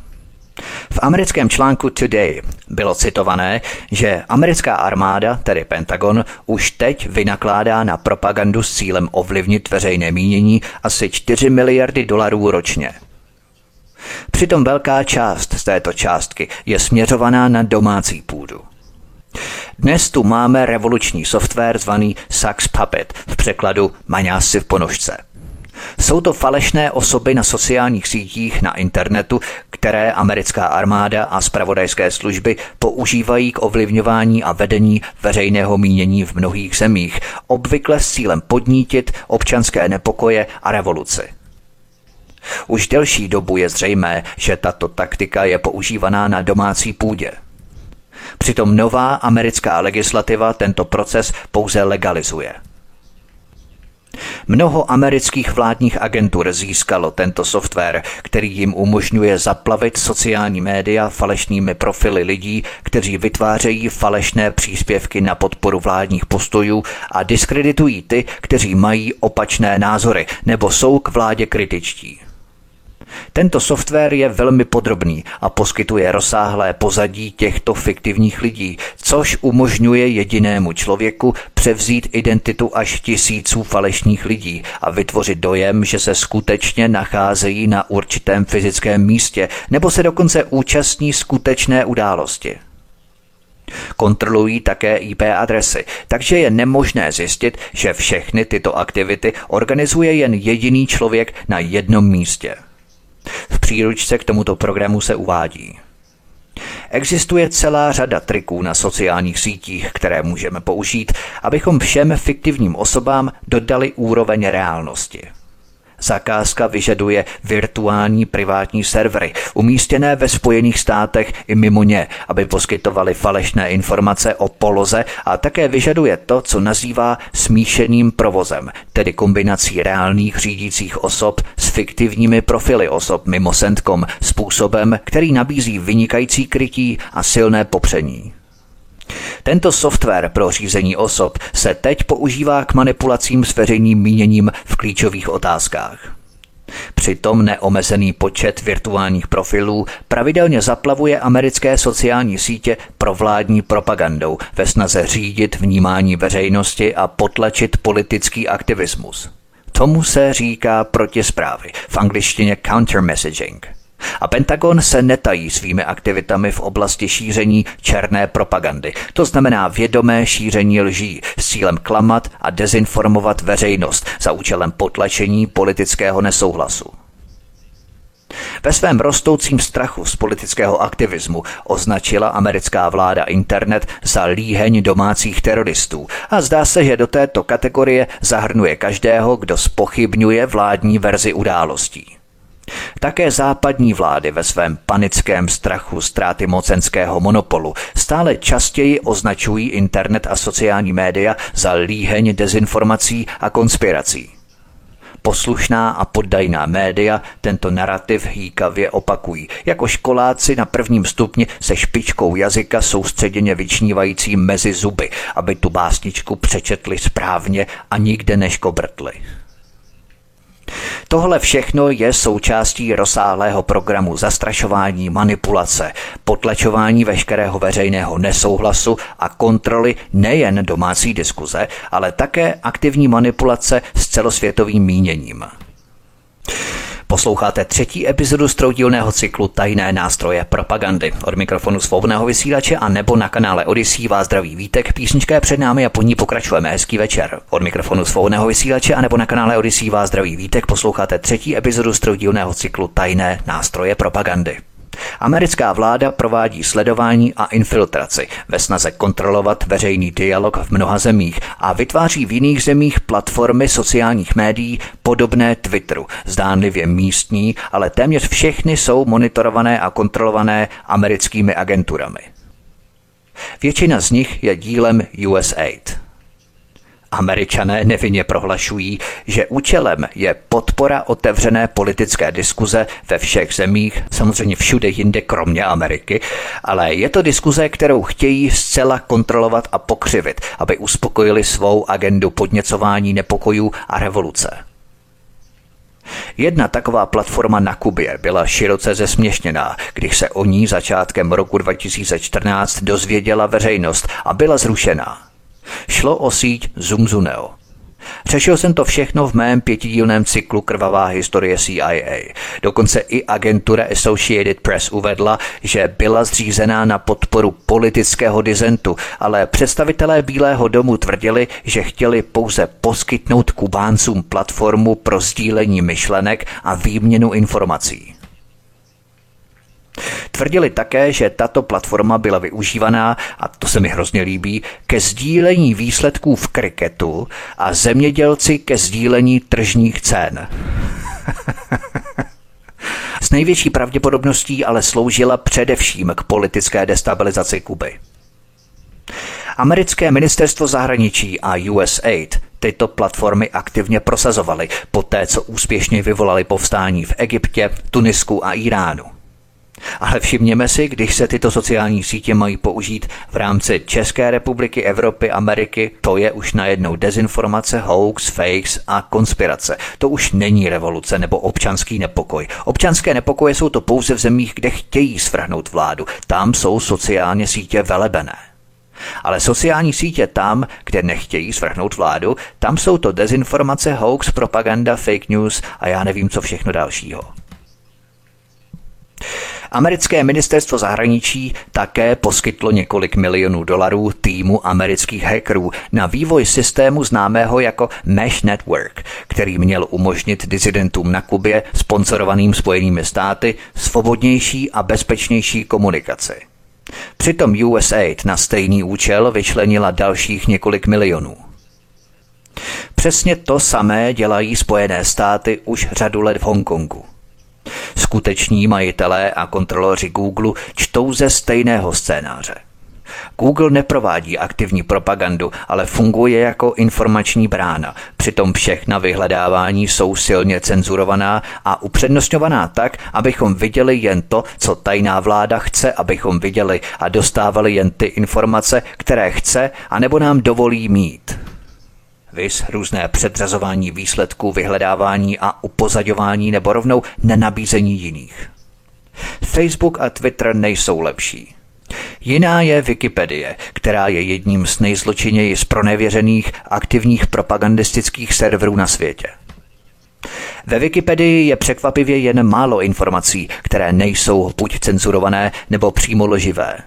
V americkém článku Today bylo citované, že americká armáda, tedy Pentagon, už teď vynakládá na propagandu s cílem ovlivnit veřejné mínění asi 4 miliardy dolarů ročně – Přitom velká část z této částky je směřovaná na domácí půdu. Dnes tu máme revoluční software zvaný Sax Puppet, v překladu maňásy v ponožce. Jsou to falešné osoby na sociálních sítích na internetu, které americká armáda a spravodajské služby používají k ovlivňování a vedení veřejného mínění v mnohých zemích, obvykle s cílem podnítit občanské nepokoje a revoluci. Už delší dobu je zřejmé, že tato taktika je používaná na domácí půdě. Přitom nová americká legislativa tento proces pouze legalizuje. Mnoho amerických vládních agentur získalo tento software, který jim umožňuje zaplavit sociální média falešnými profily lidí, kteří vytvářejí falešné příspěvky na podporu vládních postojů a diskreditují ty, kteří mají opačné názory nebo jsou k vládě kritičtí. Tento software je velmi podrobný a poskytuje rozsáhlé pozadí těchto fiktivních lidí, což umožňuje jedinému člověku převzít identitu až tisíců falešných lidí a vytvořit dojem, že se skutečně nacházejí na určitém fyzickém místě nebo se dokonce účastní skutečné události. Kontrolují také IP adresy, takže je nemožné zjistit, že všechny tyto aktivity organizuje jen jediný člověk na jednom místě. V příručce k tomuto programu se uvádí. Existuje celá řada triků na sociálních sítích, které můžeme použít, abychom všem fiktivním osobám dodali úroveň reálnosti. Zakázka vyžaduje virtuální privátní servery, umístěné ve Spojených státech i mimo ně, aby poskytovaly falešné informace o poloze a také vyžaduje to, co nazývá smíšeným provozem, tedy kombinací reálných řídících osob s fiktivními profily osob mimo Sendcom způsobem, který nabízí vynikající krytí a silné popření. Tento software pro řízení osob se teď používá k manipulacím s veřejným míněním v klíčových otázkách. Přitom neomezený počet virtuálních profilů pravidelně zaplavuje americké sociální sítě provládní propagandou ve snaze řídit vnímání veřejnosti a potlačit politický aktivismus. Tomu se říká protisprávy, v angličtině countermessaging – a Pentagon se netají svými aktivitami v oblasti šíření černé propagandy, to znamená vědomé šíření lží s cílem klamat a dezinformovat veřejnost za účelem potlačení politického nesouhlasu. Ve svém rostoucím strachu z politického aktivismu označila americká vláda internet za líheň domácích teroristů a zdá se, že do této kategorie zahrnuje každého, kdo spochybňuje vládní verzi událostí. Také západní vlády ve svém panickém strachu ztráty mocenského monopolu stále častěji označují internet a sociální média za líheň dezinformací a konspirací. Poslušná a poddajná média tento narrativ hýkavě opakují, jako školáci na prvním stupni se špičkou jazyka soustředěně vyčnívající mezi zuby, aby tu básničku přečetli správně a nikde neškobrtli. Tohle všechno je součástí rozsáhlého programu zastrašování, manipulace, potlačování veškerého veřejného nesouhlasu a kontroly nejen domácí diskuze, ale také aktivní manipulace s celosvětovým míněním. Posloucháte třetí epizodu stroudílného cyklu Tajné nástroje propagandy. Od mikrofonu svobodného vysílače a nebo na kanále Odisí vás zdraví vítek, písnička je před námi a po ní pokračujeme. Hezký večer. Od mikrofonu svobodného vysílače a nebo na kanále Odisí vás zdraví vítek, posloucháte třetí epizodu stroudílného cyklu Tajné nástroje propagandy. Americká vláda provádí sledování a infiltraci ve snaze kontrolovat veřejný dialog v mnoha zemích a vytváří v jiných zemích platformy sociálních médií podobné Twitteru, zdánlivě místní, ale téměř všechny jsou monitorované a kontrolované americkými agenturami. Většina z nich je dílem USAID. Američané nevinně prohlašují, že účelem je podpora otevřené politické diskuze ve všech zemích, samozřejmě všude jinde kromě Ameriky, ale je to diskuze, kterou chtějí zcela kontrolovat a pokřivit, aby uspokojili svou agendu podněcování nepokojů a revoluce. Jedna taková platforma na Kubě byla široce zesměšněná, když se o ní začátkem roku 2014 dozvěděla veřejnost a byla zrušená. Šlo o síť Zumzuneo. Řešil jsem to všechno v mém pětidílném cyklu Krvavá historie CIA. Dokonce i agentura Associated Press uvedla, že byla zřízená na podporu politického dizentu, ale představitelé Bílého domu tvrdili, že chtěli pouze poskytnout Kubáncům platformu pro sdílení myšlenek a výměnu informací. Tvrdili také, že tato platforma byla využívaná, a to se mi hrozně líbí, ke sdílení výsledků v kriketu a zemědělci ke sdílení tržních cen. S největší pravděpodobností ale sloužila především k politické destabilizaci Kuby. Americké ministerstvo zahraničí a USAID tyto platformy aktivně prosazovaly, poté co úspěšně vyvolali povstání v Egyptě, Tunisku a Iránu. Ale všimněme si, když se tyto sociální sítě mají použít v rámci České republiky, Evropy, Ameriky, to je už najednou dezinformace, hoax, fakes a konspirace. To už není revoluce nebo občanský nepokoj. Občanské nepokoje jsou to pouze v zemích, kde chtějí svrhnout vládu. Tam jsou sociálně sítě velebené. Ale sociální sítě tam, kde nechtějí svrhnout vládu, tam jsou to dezinformace, hoax, propaganda, fake news a já nevím, co všechno dalšího. Americké ministerstvo zahraničí také poskytlo několik milionů dolarů týmu amerických hackerů na vývoj systému známého jako Mesh Network, který měl umožnit disidentům na Kubě, sponsorovaným Spojenými státy, svobodnější a bezpečnější komunikaci. Přitom USAID na stejný účel vyčlenila dalších několik milionů. Přesně to samé dělají Spojené státy už řadu let v Hongkongu. Skuteční majitelé a kontroloři Google čtou ze stejného scénáře. Google neprovádí aktivní propagandu, ale funguje jako informační brána. Přitom všechna vyhledávání jsou silně cenzurovaná a upřednostňovaná tak, abychom viděli jen to, co tajná vláda chce, abychom viděli a dostávali jen ty informace, které chce, anebo nám dovolí mít. Vys různé předřazování výsledků, vyhledávání a upozadování nebo rovnou nenabízení jiných. Facebook a Twitter nejsou lepší. Jiná je Wikipedie, která je jedním z nejzločinněji zpronevěřených aktivních propagandistických serverů na světě. Ve Wikipedii je překvapivě jen málo informací, které nejsou buď cenzurované nebo přímo loživé.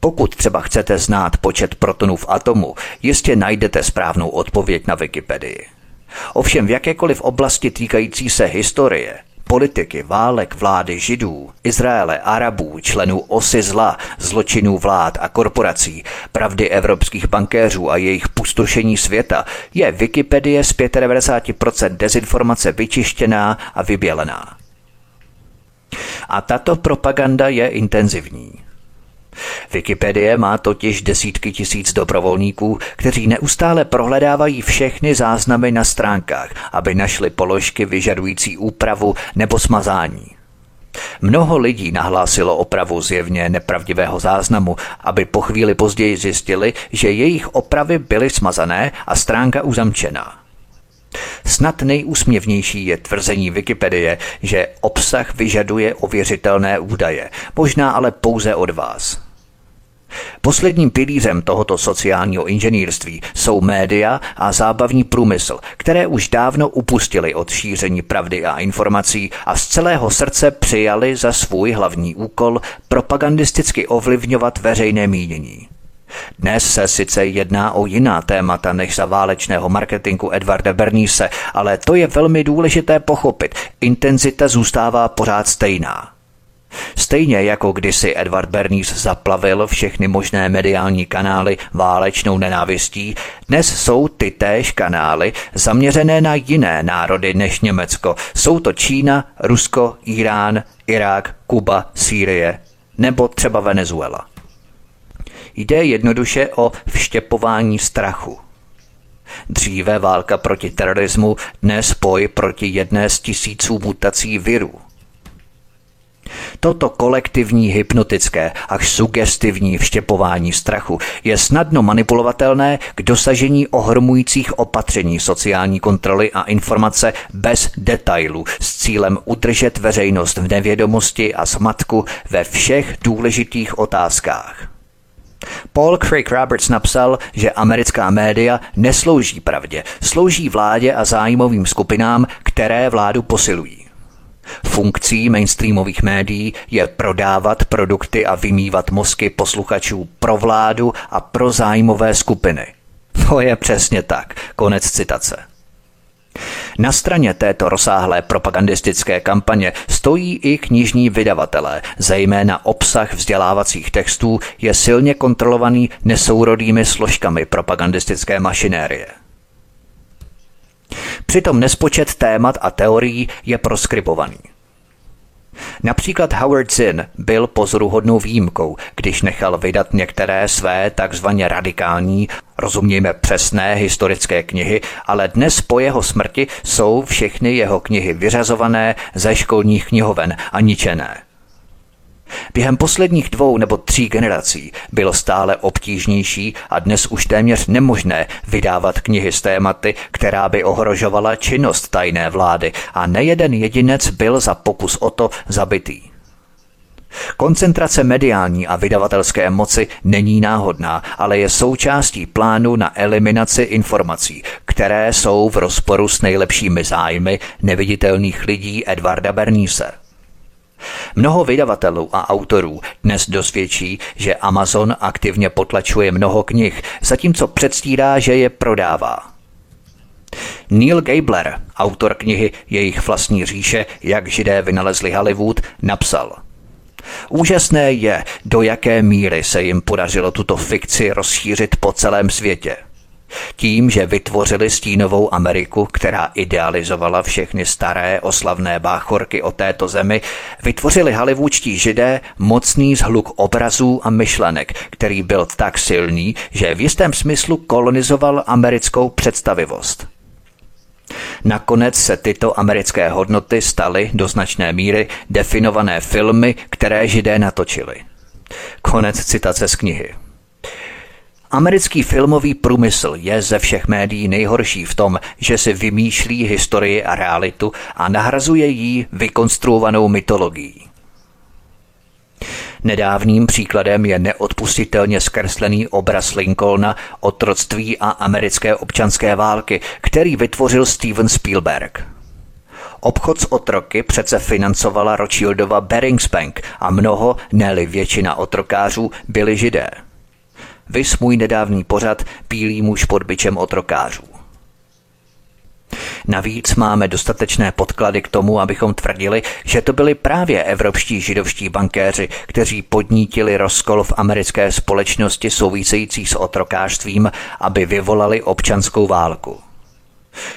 Pokud třeba chcete znát počet protonů v atomu, jistě najdete správnou odpověď na Wikipedii. Ovšem v jakékoliv oblasti týkající se historie, politiky, válek vlády židů, Izraele, Arabů, členů osy zla, zločinů vlád a korporací, pravdy evropských bankéřů a jejich pustošení světa, je Wikipedie z 95% dezinformace vyčištěná a vybělená. A tato propaganda je intenzivní. Wikipedie má totiž desítky tisíc dobrovolníků, kteří neustále prohledávají všechny záznamy na stránkách, aby našli položky vyžadující úpravu nebo smazání. Mnoho lidí nahlásilo opravu zjevně nepravdivého záznamu, aby po chvíli později zjistili, že jejich opravy byly smazané a stránka uzamčená. Snad nejúsměvnější je tvrzení Wikipedie, že obsah vyžaduje ověřitelné údaje, možná ale pouze od vás. Posledním pilířem tohoto sociálního inženýrství jsou média a zábavní průmysl, které už dávno upustili od šíření pravdy a informací a z celého srdce přijali za svůj hlavní úkol propagandisticky ovlivňovat veřejné mínění. Dnes se sice jedná o jiná témata než za válečného marketingu Edvarda Berníse, ale to je velmi důležité pochopit. Intenzita zůstává pořád stejná. Stejně jako kdysi Edward Bernays zaplavil všechny možné mediální kanály válečnou nenávistí, dnes jsou ty též kanály zaměřené na jiné národy než Německo. Jsou to Čína, Rusko, Irán, Irák, Kuba, Sýrie nebo třeba Venezuela. Jde jednoduše o vštěpování strachu. Dříve válka proti terorismu, dnes boj proti jedné z tisíců mutací virů. Toto kolektivní hypnotické až sugestivní vštěpování strachu je snadno manipulovatelné k dosažení ohromujících opatření sociální kontroly a informace bez detailů s cílem udržet veřejnost v nevědomosti a smatku ve všech důležitých otázkách. Paul Craig Roberts napsal, že americká média neslouží pravdě, slouží vládě a zájmovým skupinám, které vládu posilují. Funkcí mainstreamových médií je prodávat produkty a vymývat mozky posluchačů pro vládu a pro zájmové skupiny. To je přesně tak. Konec citace. Na straně této rozsáhlé propagandistické kampaně stojí i knižní vydavatelé, zejména obsah vzdělávacích textů je silně kontrolovaný nesourodými složkami propagandistické mašinérie. Přitom nespočet témat a teorií je proskribovaný. Například Howard Zinn byl pozoruhodnou výjimkou, když nechal vydat některé své takzvaně radikální, rozumějme přesné historické knihy, ale dnes po jeho smrti jsou všechny jeho knihy vyřazované ze školních knihoven a ničené. Během posledních dvou nebo tří generací bylo stále obtížnější a dnes už téměř nemožné vydávat knihy s tématy, která by ohrožovala činnost tajné vlády a nejeden jedinec byl za pokus o to zabitý. Koncentrace mediální a vydavatelské moci není náhodná, ale je součástí plánu na eliminaci informací, které jsou v rozporu s nejlepšími zájmy neviditelných lidí Edvarda Berníse. Mnoho vydavatelů a autorů dnes dosvědčí, že Amazon aktivně potlačuje mnoho knih, zatímco předstírá, že je prodává. Neil Gabler, autor knihy Jejich vlastní říše, jak židé vynalezli Hollywood, napsal – Úžasné je, do jaké míry se jim podařilo tuto fikci rozšířit po celém světě – tím, že vytvořili stínovou Ameriku, která idealizovala všechny staré oslavné báchorky o této zemi, vytvořili hollywoodští židé mocný zhluk obrazů a myšlenek, který byl tak silný, že v jistém smyslu kolonizoval americkou představivost. Nakonec se tyto americké hodnoty staly do značné míry definované filmy, které židé natočili. Konec citace z knihy. Americký filmový průmysl je ze všech médií nejhorší v tom, že si vymýšlí historii a realitu a nahrazuje ji vykonstruovanou mytologií. Nedávným příkladem je neodpustitelně zkreslený obraz Lincolna, otroctví a americké občanské války, který vytvořil Steven Spielberg. Obchod s otroky přece financovala Rothschildova Barings Bank a mnoho, ne většina otrokářů, byli židé. Vys můj nedávný pořad Bílý muž pod byčem otrokářů. Navíc máme dostatečné podklady k tomu, abychom tvrdili, že to byli právě evropští židovští bankéři, kteří podnítili rozkol v americké společnosti související s otrokářstvím, aby vyvolali občanskou válku.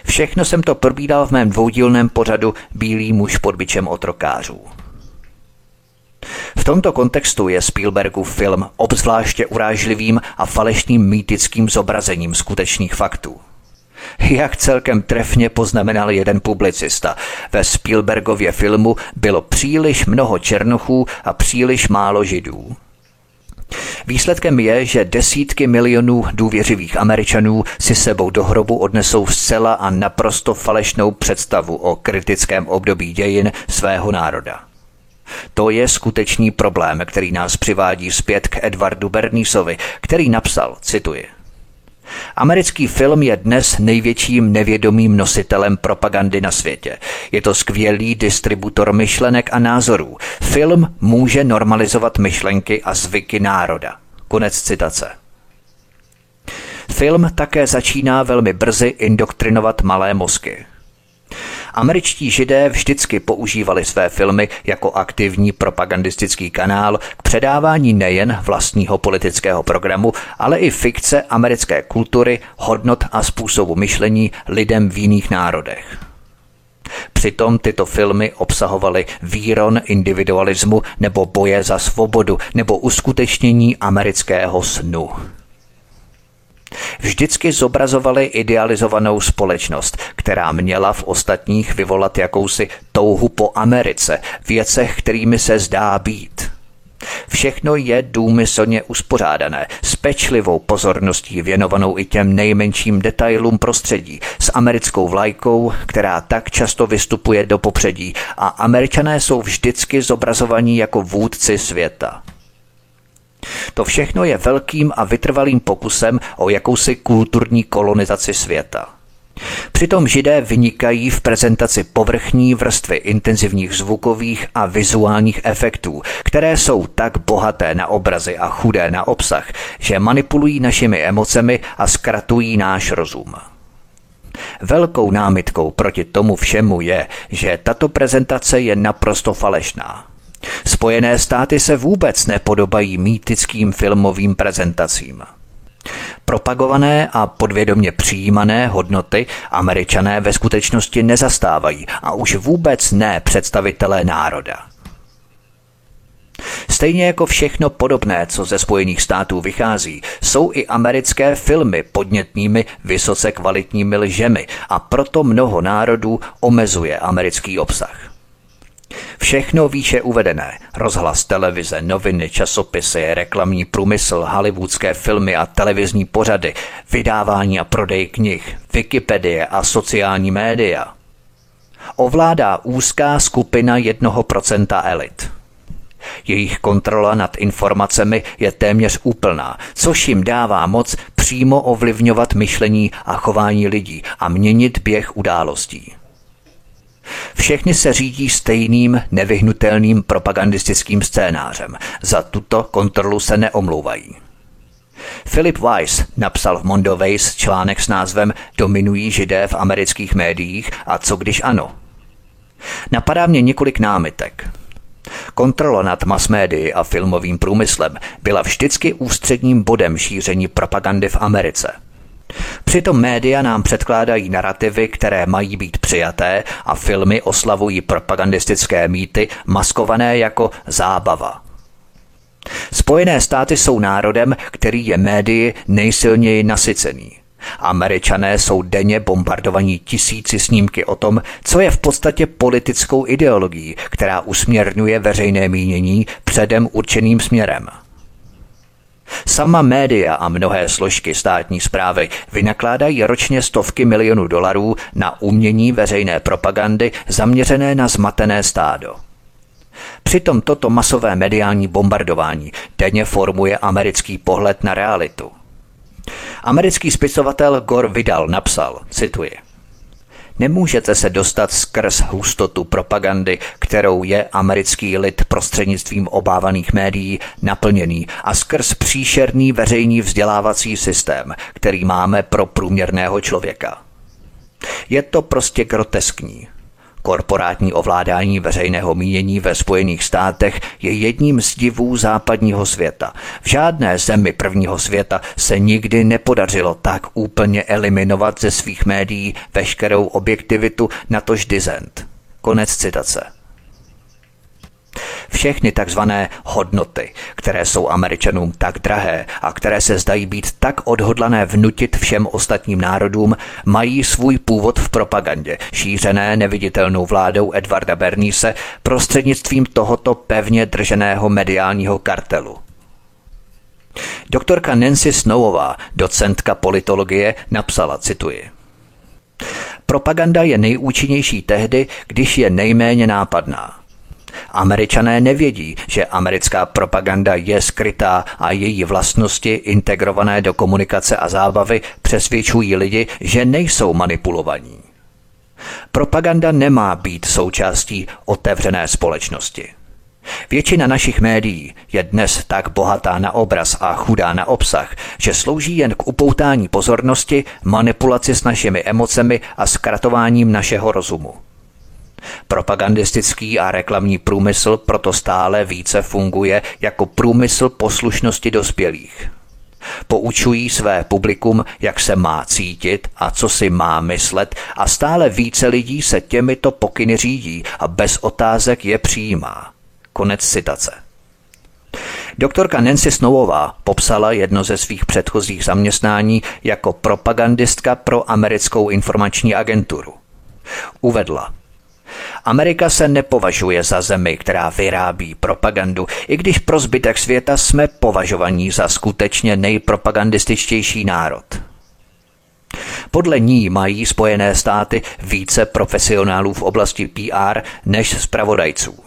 Všechno jsem to probídal v mém dvoudílném pořadu Bílý muž pod bičem otrokářů. V tomto kontextu je Spielbergův film obzvláště urážlivým a falešným mýtickým zobrazením skutečných faktů. Jak celkem trefně poznamenal jeden publicista, ve Spielbergově filmu bylo příliš mnoho černochů a příliš málo židů. Výsledkem je, že desítky milionů důvěřivých Američanů si sebou do hrobu odnesou zcela a naprosto falešnou představu o kritickém období dějin svého národa. To je skutečný problém, který nás přivádí zpět k Edwardu Bernisovi, který napsal, cituji, Americký film je dnes největším nevědomým nositelem propagandy na světě. Je to skvělý distributor myšlenek a názorů. Film může normalizovat myšlenky a zvyky národa. Konec citace. Film také začíná velmi brzy indoktrinovat malé mozky. Američtí židé vždycky používali své filmy jako aktivní propagandistický kanál k předávání nejen vlastního politického programu, ale i fikce americké kultury, hodnot a způsobu myšlení lidem v jiných národech. Přitom tyto filmy obsahovaly výron individualismu nebo boje za svobodu nebo uskutečnění amerického snu. Vždycky zobrazovali idealizovanou společnost, která měla v ostatních vyvolat jakousi touhu po Americe, věcech, kterými se zdá být. Všechno je důmyslně uspořádané, s pečlivou pozorností věnovanou i těm nejmenším detailům prostředí, s americkou vlajkou, která tak často vystupuje do popředí a američané jsou vždycky zobrazovaní jako vůdci světa. To všechno je velkým a vytrvalým pokusem o jakousi kulturní kolonizaci světa. Přitom židé vynikají v prezentaci povrchní vrstvy intenzivních zvukových a vizuálních efektů, které jsou tak bohaté na obrazy a chudé na obsah, že manipulují našimi emocemi a zkratují náš rozum. Velkou námitkou proti tomu všemu je, že tato prezentace je naprosto falešná. Spojené státy se vůbec nepodobají mýtickým filmovým prezentacím. Propagované a podvědomě přijímané hodnoty američané ve skutečnosti nezastávají a už vůbec ne představitelé národa. Stejně jako všechno podobné, co ze Spojených států vychází, jsou i americké filmy podnětnými, vysoce kvalitními lžemi a proto mnoho národů omezuje americký obsah. Všechno výše uvedené, rozhlas, televize, noviny, časopisy, reklamní průmysl, hollywoodské filmy a televizní pořady, vydávání a prodej knih, Wikipedie a sociální média. Ovládá úzká skupina jednoho procenta elit. Jejich kontrola nad informacemi je téměř úplná, což jim dává moc přímo ovlivňovat myšlení a chování lidí a měnit běh událostí. Všechny se řídí stejným nevyhnutelným propagandistickým scénářem. Za tuto kontrolu se neomlouvají. Philip Weiss napsal v Mondoways článek s názvem Dominují židé v amerických médiích a co když ano? Napadá mě několik námitek. Kontrola nad masmédii a filmovým průmyslem byla vždycky ústředním bodem šíření propagandy v Americe – Přitom média nám předkládají narrativy, které mají být přijaté a filmy oslavují propagandistické mýty maskované jako zábava. Spojené státy jsou národem, který je médii nejsilněji nasycený. Američané jsou denně bombardovaní tisíci snímky o tom, co je v podstatě politickou ideologií, která usměrňuje veřejné mínění předem určeným směrem. Sama média a mnohé složky státní zprávy vynakládají ročně stovky milionů dolarů na umění veřejné propagandy zaměřené na zmatené stádo. Přitom toto masové mediální bombardování denně formuje americký pohled na realitu. Americký spisovatel Gore Vidal napsal, cituji, Nemůžete se dostat skrz hustotu propagandy, kterou je americký lid prostřednictvím obávaných médií naplněný a skrz příšerný veřejný vzdělávací systém, který máme pro průměrného člověka. Je to prostě groteskní. Korporátní ovládání veřejného mínění ve Spojených státech je jedním z divů západního světa. V žádné zemi prvního světa se nikdy nepodařilo tak úplně eliminovat ze svých médií veškerou objektivitu natož dizent. Konec citace. Všechny takzvané hodnoty, které jsou Američanům tak drahé a které se zdají být tak odhodlané vnutit všem ostatním národům, mají svůj původ v propagandě, šířené neviditelnou vládou Edvarda Bernise prostřednictvím tohoto pevně drženého mediálního kartelu. Doktorka Nancy Snowová, docentka politologie, napsala, cituji. Propaganda je nejúčinnější tehdy, když je nejméně nápadná. Američané nevědí, že americká propaganda je skrytá a její vlastnosti integrované do komunikace a zábavy přesvědčují lidi, že nejsou manipulovaní. Propaganda nemá být součástí otevřené společnosti. Většina našich médií je dnes tak bohatá na obraz a chudá na obsah, že slouží jen k upoutání pozornosti, manipulaci s našimi emocemi a zkratováním našeho rozumu. Propagandistický a reklamní průmysl proto stále více funguje jako průmysl poslušnosti dospělých. Poučují své publikum, jak se má cítit a co si má myslet a stále více lidí se těmito pokyny řídí a bez otázek je přijímá. Konec citace. Doktorka Nancy Snowová popsala jedno ze svých předchozích zaměstnání jako propagandistka pro americkou informační agenturu. Uvedla, Amerika se nepovažuje za zemi, která vyrábí propagandu, i když pro zbytek světa jsme považovaní za skutečně nejpropagandističtější národ. Podle ní mají Spojené státy více profesionálů v oblasti PR než zpravodajců.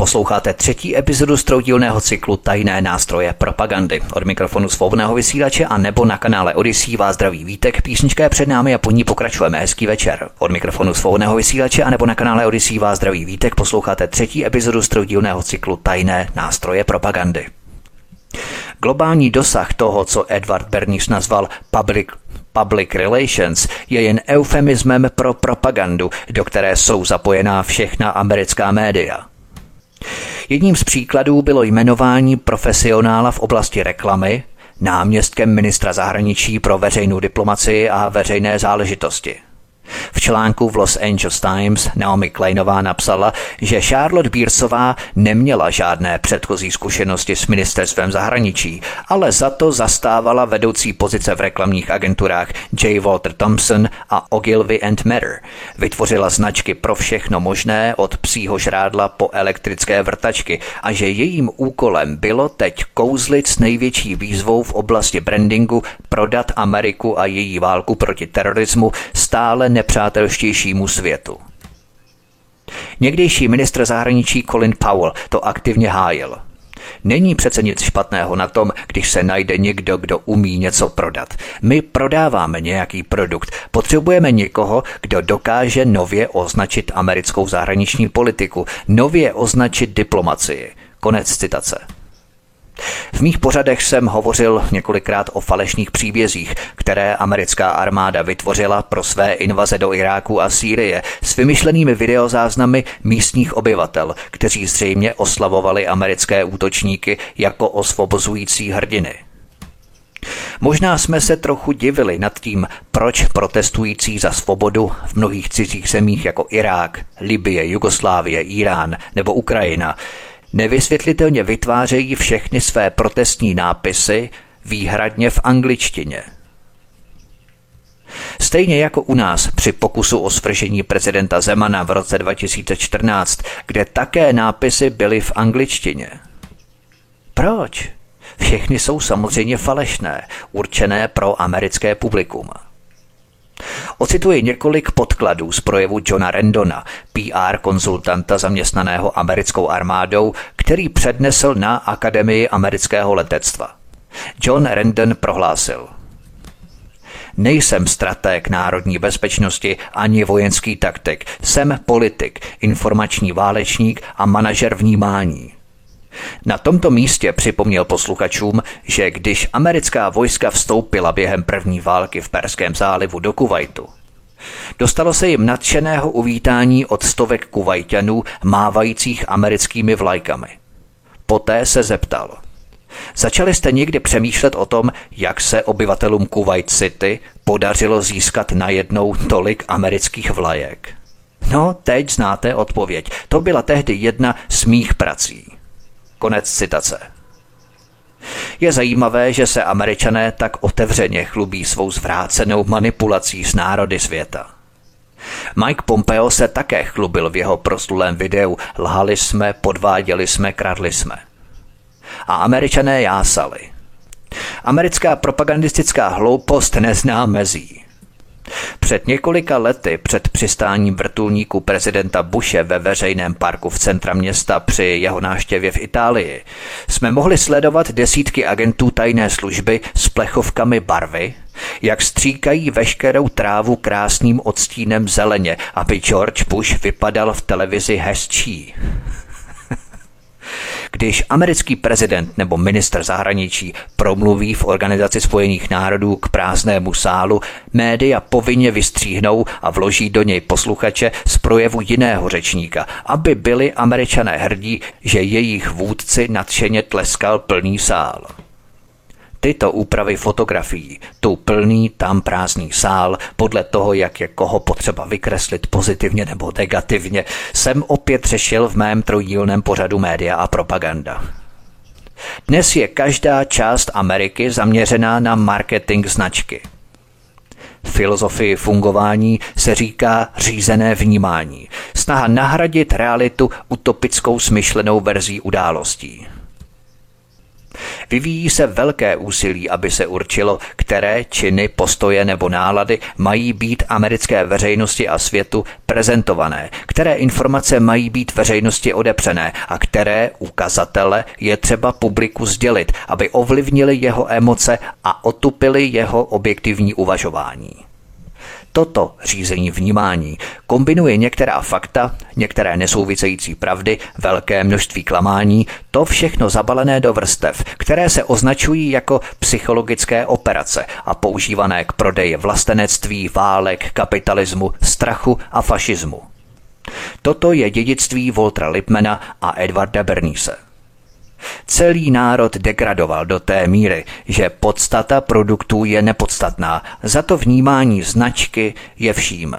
Posloucháte třetí epizodu stroudílného cyklu Tajné nástroje propagandy. Od mikrofonu svobodného vysílače a nebo na kanále Odisí vás zdraví vítek, písnička je před námi a po ní pokračujeme. Hezký večer. Od mikrofonu svobodného vysílače a nebo na kanále Odisí vás zdraví vítek, posloucháte třetí epizodu stroudílného cyklu Tajné nástroje propagandy. Globální dosah toho, co Edward Bernays nazval public Public relations je jen eufemismem pro propagandu, do které jsou zapojená všechna americká média. Jedním z příkladů bylo jmenování profesionála v oblasti reklamy, náměstkem ministra zahraničí pro veřejnou diplomaci a veřejné záležitosti – v článku v Los Angeles Times Naomi Kleinová napsala, že Charlotte Beersová neměla žádné předchozí zkušenosti s ministerstvem zahraničí, ale za to zastávala vedoucí pozice v reklamních agenturách J. Walter Thompson a Ogilvy and Matter. Vytvořila značky pro všechno možné od psího žrádla po elektrické vrtačky a že jejím úkolem bylo teď kouzlit s největší výzvou v oblasti brandingu prodat Ameriku a její válku proti terorismu stále nepřátelštějšímu světu. Někdejší ministr zahraničí Colin Powell to aktivně hájil. Není přece nic špatného na tom, když se najde někdo, kdo umí něco prodat. My prodáváme nějaký produkt. Potřebujeme někoho, kdo dokáže nově označit americkou zahraniční politiku, nově označit diplomacii. Konec citace. V mých pořadech jsem hovořil několikrát o falešných příbězích, které americká armáda vytvořila pro své invaze do Iráku a Sýrie s vymyšlenými videozáznamy místních obyvatel, kteří zřejmě oslavovali americké útočníky jako osvobozující hrdiny. Možná jsme se trochu divili nad tím, proč protestující za svobodu v mnohých cizích zemích jako Irák, Libye, Jugoslávie, Irán nebo Ukrajina Nevysvětlitelně vytvářejí všechny své protestní nápisy výhradně v angličtině. Stejně jako u nás při pokusu o svržení prezidenta Zemana v roce 2014, kde také nápisy byly v angličtině. Proč? Všechny jsou samozřejmě falešné, určené pro americké publikum. Ocituji několik podkladů z projevu Johna Rendona, PR konzultanta zaměstnaného americkou armádou, který přednesl na Akademii amerického letectva. John Rendon prohlásil – Nejsem stratég národní bezpečnosti ani vojenský taktik. Jsem politik, informační válečník a manažer vnímání. Na tomto místě připomněl posluchačům, že když americká vojska vstoupila během první války v Perském zálivu do Kuwaitu, Dostalo se jim nadšeného uvítání od stovek kuvajťanů mávajících americkými vlajkami. Poté se zeptal. Začali jste někdy přemýšlet o tom, jak se obyvatelům Kuwait City podařilo získat najednou tolik amerických vlajek? No, teď znáte odpověď. To byla tehdy jedna z mých prací. Konec citace. Je zajímavé, že se američané tak otevřeně chlubí svou zvrácenou manipulací s národy světa. Mike Pompeo se také chlubil v jeho proslulém videu Lhali jsme, podváděli jsme, kradli jsme. A američané jásali. Americká propagandistická hloupost nezná mezí. Před několika lety před přistáním vrtulníku prezidenta Bushe ve veřejném parku v centra města při jeho návštěvě v Itálii jsme mohli sledovat desítky agentů tajné služby s plechovkami barvy, jak stříkají veškerou trávu krásným odstínem zeleně, aby George Bush vypadal v televizi hezčí. Když americký prezident nebo minister zahraničí promluví v Organizaci spojených národů k prázdnému sálu, média povinně vystříhnou a vloží do něj posluchače z projevu jiného řečníka, aby byli američané hrdí, že jejich vůdci nadšeně tleskal plný sál. Tyto úpravy fotografií, tu plný, tam prázdný sál, podle toho, jak je koho potřeba vykreslit pozitivně nebo negativně, jsem opět řešil v mém trojdílném pořadu média a propaganda. Dnes je každá část Ameriky zaměřená na marketing značky. Filozofii fungování se říká řízené vnímání, snaha nahradit realitu utopickou smyšlenou verzí událostí. Vyvíjí se velké úsilí, aby se určilo, které činy, postoje nebo nálady mají být americké veřejnosti a světu prezentované, které informace mají být veřejnosti odepřené a které ukazatele je třeba publiku sdělit, aby ovlivnili jeho emoce a otupili jeho objektivní uvažování. Toto řízení vnímání kombinuje některá fakta, některé nesouvisející pravdy, velké množství klamání, to všechno zabalené do vrstev, které se označují jako psychologické operace a používané k prodeji vlastenectví, válek, kapitalismu, strachu a fašismu. Toto je dědictví Voltra Lipmana a Edwarda Bernice. Celý národ degradoval do té míry, že podstata produktů je nepodstatná, za to vnímání značky je vším.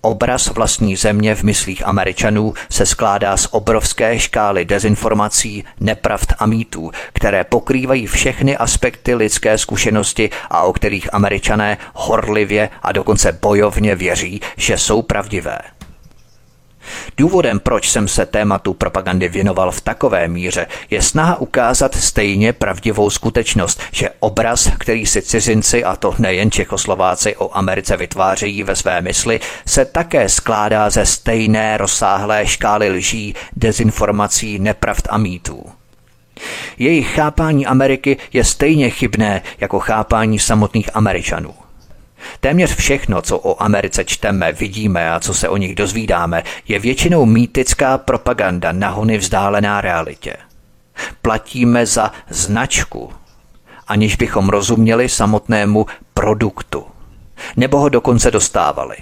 Obraz vlastní země v myslích Američanů se skládá z obrovské škály dezinformací, nepravd a mýtů, které pokrývají všechny aspekty lidské zkušenosti a o kterých Američané horlivě a dokonce bojovně věří, že jsou pravdivé. Důvodem, proč jsem se tématu propagandy věnoval v takové míře, je snaha ukázat stejně pravdivou skutečnost, že obraz, který si cizinci, a to nejen Čechoslováci, o Americe vytvářejí ve své mysli, se také skládá ze stejné rozsáhlé škály lží, dezinformací, nepravd a mýtů. Jejich chápání Ameriky je stejně chybné jako chápání samotných Američanů. Téměř všechno, co o Americe čteme, vidíme a co se o nich dozvídáme, je většinou mýtická propaganda nahony vzdálená realitě. Platíme za značku, aniž bychom rozuměli samotnému produktu. Nebo ho dokonce dostávali.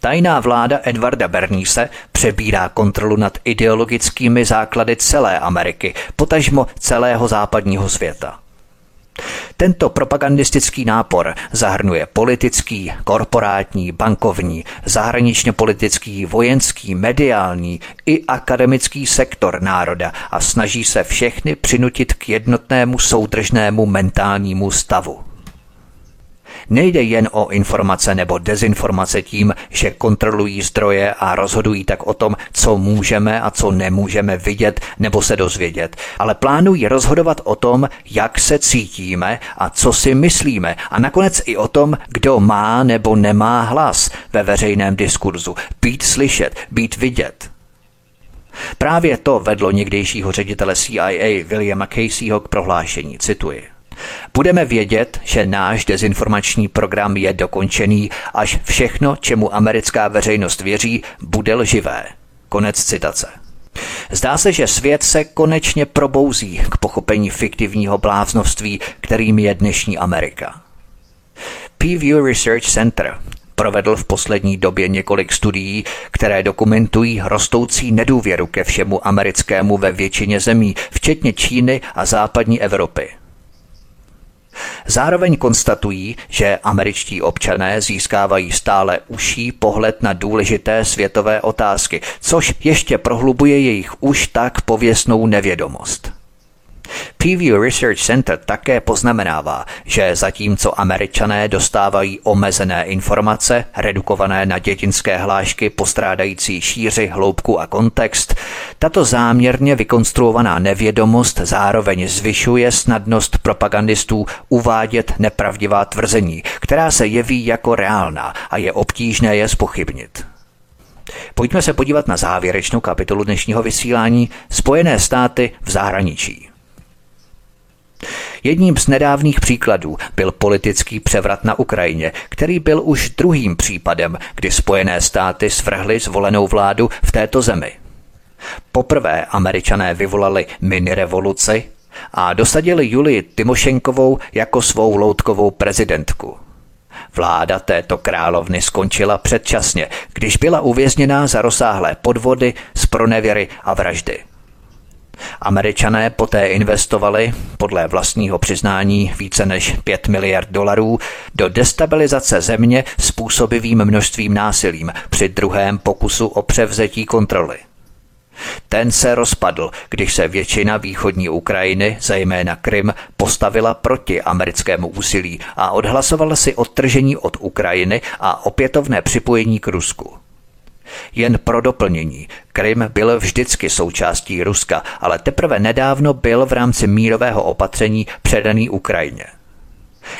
Tajná vláda Edvarda Berníse přebírá kontrolu nad ideologickými základy celé Ameriky, potažmo celého západního světa. Tento propagandistický nápor zahrnuje politický, korporátní, bankovní, zahraničně politický, vojenský, mediální i akademický sektor národa a snaží se všechny přinutit k jednotnému soudržnému mentálnímu stavu. Nejde jen o informace nebo dezinformace tím, že kontrolují zdroje a rozhodují tak o tom, co můžeme a co nemůžeme vidět nebo se dozvědět, ale plánují rozhodovat o tom, jak se cítíme a co si myslíme a nakonec i o tom, kdo má nebo nemá hlas ve veřejném diskurzu, být slyšet, být vidět. Právě to vedlo někdejšího ředitele CIA Williama Caseyho k prohlášení, cituji. Budeme vědět, že náš dezinformační program je dokončený, až všechno, čemu americká veřejnost věří, bude lživé. Konec citace. Zdá se, že svět se konečně probouzí k pochopení fiktivního bláznovství, kterým je dnešní Amerika. Pew Research Center provedl v poslední době několik studií, které dokumentují rostoucí nedůvěru ke všemu americkému ve většině zemí, včetně Číny a západní Evropy. Zároveň konstatují, že američtí občané získávají stále užší pohled na důležité světové otázky, což ještě prohlubuje jejich už tak pověstnou nevědomost. Pew Research Center také poznamenává, že zatímco američané dostávají omezené informace, redukované na dětinské hlášky postrádající šíři, hloubku a kontext, tato záměrně vykonstruovaná nevědomost zároveň zvyšuje snadnost propagandistů uvádět nepravdivá tvrzení, která se jeví jako reálná a je obtížné je spochybnit. Pojďme se podívat na závěrečnou kapitolu dnešního vysílání Spojené státy v zahraničí. Jedním z nedávných příkladů byl politický převrat na Ukrajině, který byl už druhým případem, kdy Spojené státy svrhly zvolenou vládu v této zemi. Poprvé američané vyvolali mini revoluci a dosadili Julii Timošenkovou jako svou loutkovou prezidentku. Vláda této královny skončila předčasně, když byla uvězněná za rozsáhlé podvody, spronevěry a vraždy. Američané poté investovali, podle vlastního přiznání, více než 5 miliard dolarů do destabilizace země způsobivým množstvím násilím při druhém pokusu o převzetí kontroly. Ten se rozpadl, když se většina východní Ukrajiny, zejména Krym, postavila proti americkému úsilí a odhlasovala si odtržení od Ukrajiny a opětovné připojení k Rusku. Jen pro doplnění, Krym byl vždycky součástí Ruska, ale teprve nedávno byl v rámci mírového opatření předaný Ukrajině.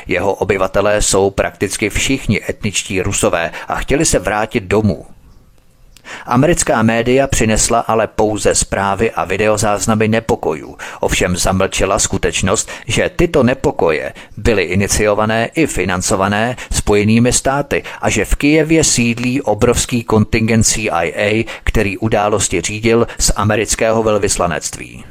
Jeho obyvatelé jsou prakticky všichni etničtí rusové a chtěli se vrátit domů. Americká média přinesla ale pouze zprávy a videozáznamy nepokojů, ovšem zamlčela skutečnost, že tyto nepokoje byly iniciované i financované spojenými státy a že v Kijevě sídlí obrovský kontingent CIA, který události řídil z amerického velvyslanectví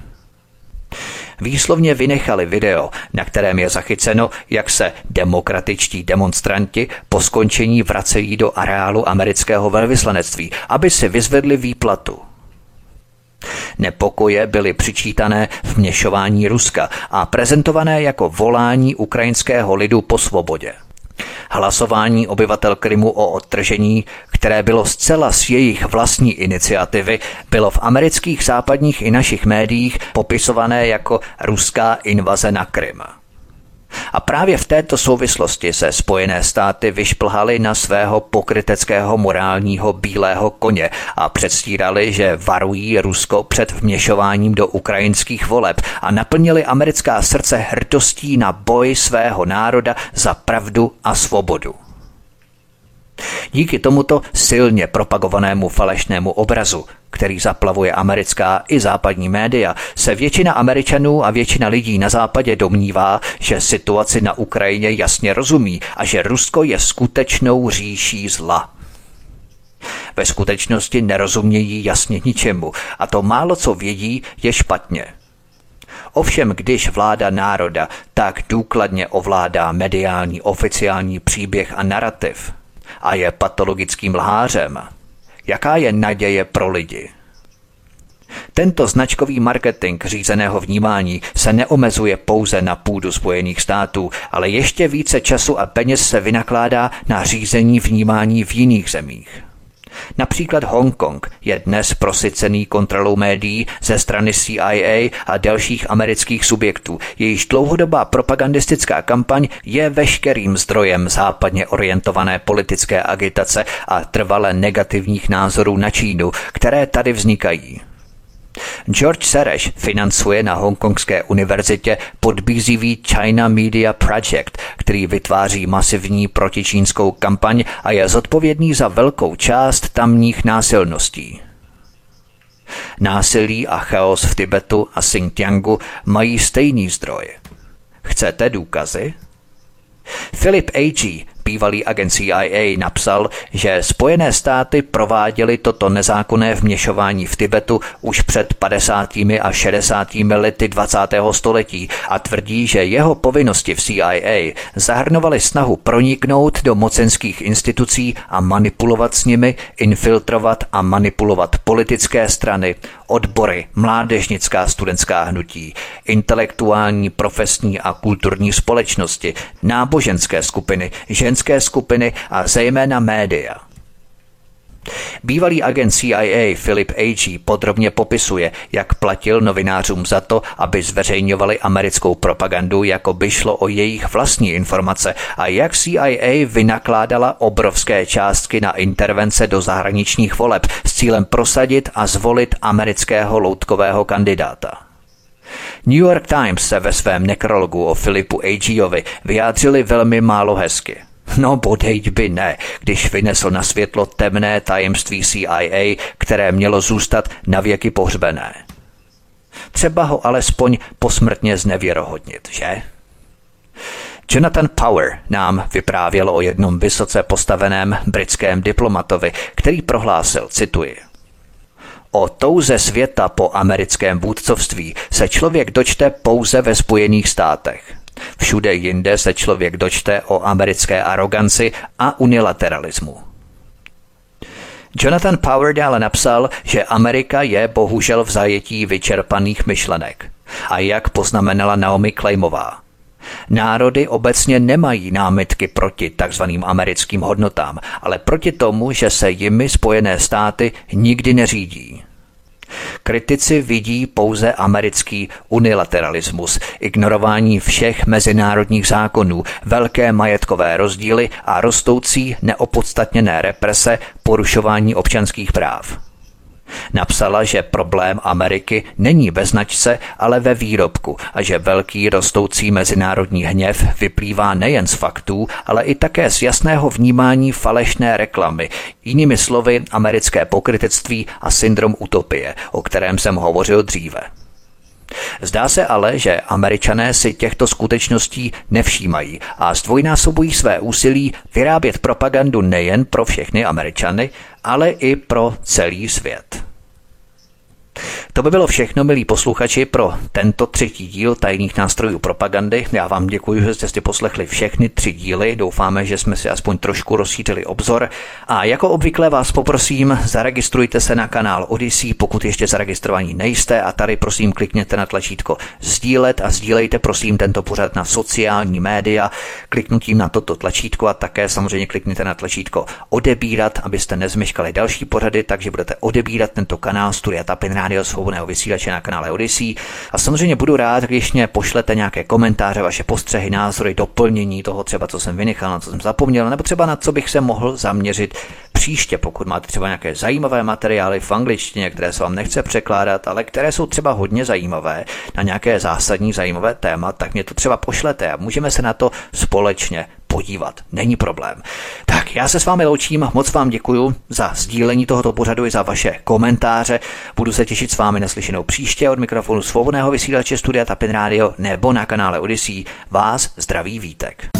výslovně vynechali video, na kterém je zachyceno, jak se demokratičtí demonstranti po skončení vracejí do areálu amerického velvyslanectví, aby si vyzvedli výplatu. Nepokoje byly přičítané vměšování Ruska a prezentované jako volání ukrajinského lidu po svobodě. Hlasování obyvatel Krymu o odtržení, které bylo zcela z jejich vlastní iniciativy, bylo v amerických západních i našich médiích popisované jako ruská invaze na Krym. A právě v této souvislosti se Spojené státy vyšplhaly na svého pokryteckého morálního bílého koně a předstírali, že varují Rusko před vměšováním do ukrajinských voleb a naplnili americká srdce hrdostí na boj svého národa za pravdu a svobodu. Díky tomuto silně propagovanému falešnému obrazu, který zaplavuje americká i západní média, se většina Američanů a většina lidí na západě domnívá, že situaci na Ukrajině jasně rozumí a že Rusko je skutečnou říší zla. Ve skutečnosti nerozumějí jasně ničemu a to málo co vědí je špatně. Ovšem, když vláda národa tak důkladně ovládá mediální oficiální příběh a narrativ, a je patologickým lhářem, jaká je naděje pro lidi? Tento značkový marketing řízeného vnímání se neomezuje pouze na půdu Spojených států, ale ještě více času a peněz se vynakládá na řízení vnímání v jiných zemích. Například Hongkong je dnes prosycený kontrolou médií ze strany CIA a dalších amerických subjektů. Jejíž dlouhodobá propagandistická kampaň je veškerým zdrojem západně orientované politické agitace a trvale negativních názorů na Čínu, které tady vznikají. George Sereš financuje na Hongkongské univerzitě podbízivý China Media Project, který vytváří masivní protičínskou kampaň a je zodpovědný za velkou část tamních násilností. Násilí a chaos v Tibetu a Xinjiangu mají stejný zdroj. Chcete důkazy? Philip A.G., bývalý agent CIA, napsal, že Spojené státy prováděly toto nezákonné vměšování v Tibetu už před 50. a 60. lety 20. století a tvrdí, že jeho povinnosti v CIA zahrnovaly snahu proniknout do mocenských institucí a manipulovat s nimi, infiltrovat a manipulovat politické strany, odbory, mládežnická studentská hnutí, intelektuální, profesní a kulturní společnosti, náboženské skupiny, ženské skupiny a zejména média. Bývalý agent CIA Philip Agee podrobně popisuje, jak platil novinářům za to, aby zveřejňovali americkou propagandu, jako by šlo o jejich vlastní informace a jak CIA vynakládala obrovské částky na intervence do zahraničních voleb s cílem prosadit a zvolit amerického loutkového kandidáta. New York Times se ve svém nekrologu o Filipu Ageeovi vyjádřili velmi málo hezky – No bodejť by ne, když vynesl na světlo temné tajemství CIA, které mělo zůstat navěky pohřbené. Třeba ho alespoň posmrtně znevěrohodnit, že? Jonathan Power nám vyprávěl o jednom vysoce postaveném britském diplomatovi, který prohlásil, cituji, O touze světa po americkém vůdcovství se člověk dočte pouze ve Spojených státech. Všude jinde se člověk dočte o americké aroganci a unilateralismu. Jonathan Power dále napsal, že Amerika je bohužel v zajetí vyčerpaných myšlenek. A jak poznamenala Naomi Klejmová. Národy obecně nemají námitky proti tzv. americkým hodnotám, ale proti tomu, že se jimi Spojené státy nikdy neřídí. Kritici vidí pouze americký unilateralismus, ignorování všech mezinárodních zákonů, velké majetkové rozdíly a rostoucí neopodstatněné represe, porušování občanských práv. Napsala, že problém Ameriky není ve značce, ale ve výrobku a že velký rostoucí mezinárodní hněv vyplývá nejen z faktů, ale i také z jasného vnímání falešné reklamy, jinými slovy americké pokrytectví a syndrom utopie, o kterém jsem hovořil dříve. Zdá se ale, že američané si těchto skutečností nevšímají a zdvojnásobují své úsilí vyrábět propagandu nejen pro všechny američany, ale i pro celý svět. To by bylo všechno, milí posluchači, pro tento třetí díl tajných nástrojů propagandy. Já vám děkuji, že jste si poslechli všechny tři díly. Doufáme, že jsme si aspoň trošku rozšířili obzor. A jako obvykle vás poprosím, zaregistrujte se na kanál Odyssey, pokud ještě zaregistrovaní nejste. A tady prosím klikněte na tlačítko sdílet a sdílejte prosím tento pořad na sociální média kliknutím na toto tlačítko a také samozřejmě klikněte na tlačítko odebírat, abyste nezmeškali další pořady, takže budete odebírat tento kanál Studia Tapin Radio svobodného vysílače na kanále Odyssey. A samozřejmě budu rád, když mě pošlete nějaké komentáře, vaše postřehy, názory, doplnění toho třeba, co jsem vynechal, na co jsem zapomněl, nebo třeba na co bych se mohl zaměřit příště, pokud máte třeba nějaké zajímavé materiály v angličtině, které se vám nechce překládat, ale které jsou třeba hodně zajímavé na nějaké zásadní zajímavé téma, tak mě to třeba pošlete a můžeme se na to společně podívat. Není problém. Tak já se s vámi loučím, moc vám děkuji za sdílení tohoto pořadu i za vaše komentáře. Budu se těšit s vámi naslyšenou příště od mikrofonu svobodného vysílače Studia Tapin Radio nebo na kanále Odyssey. Vás zdraví Vítek.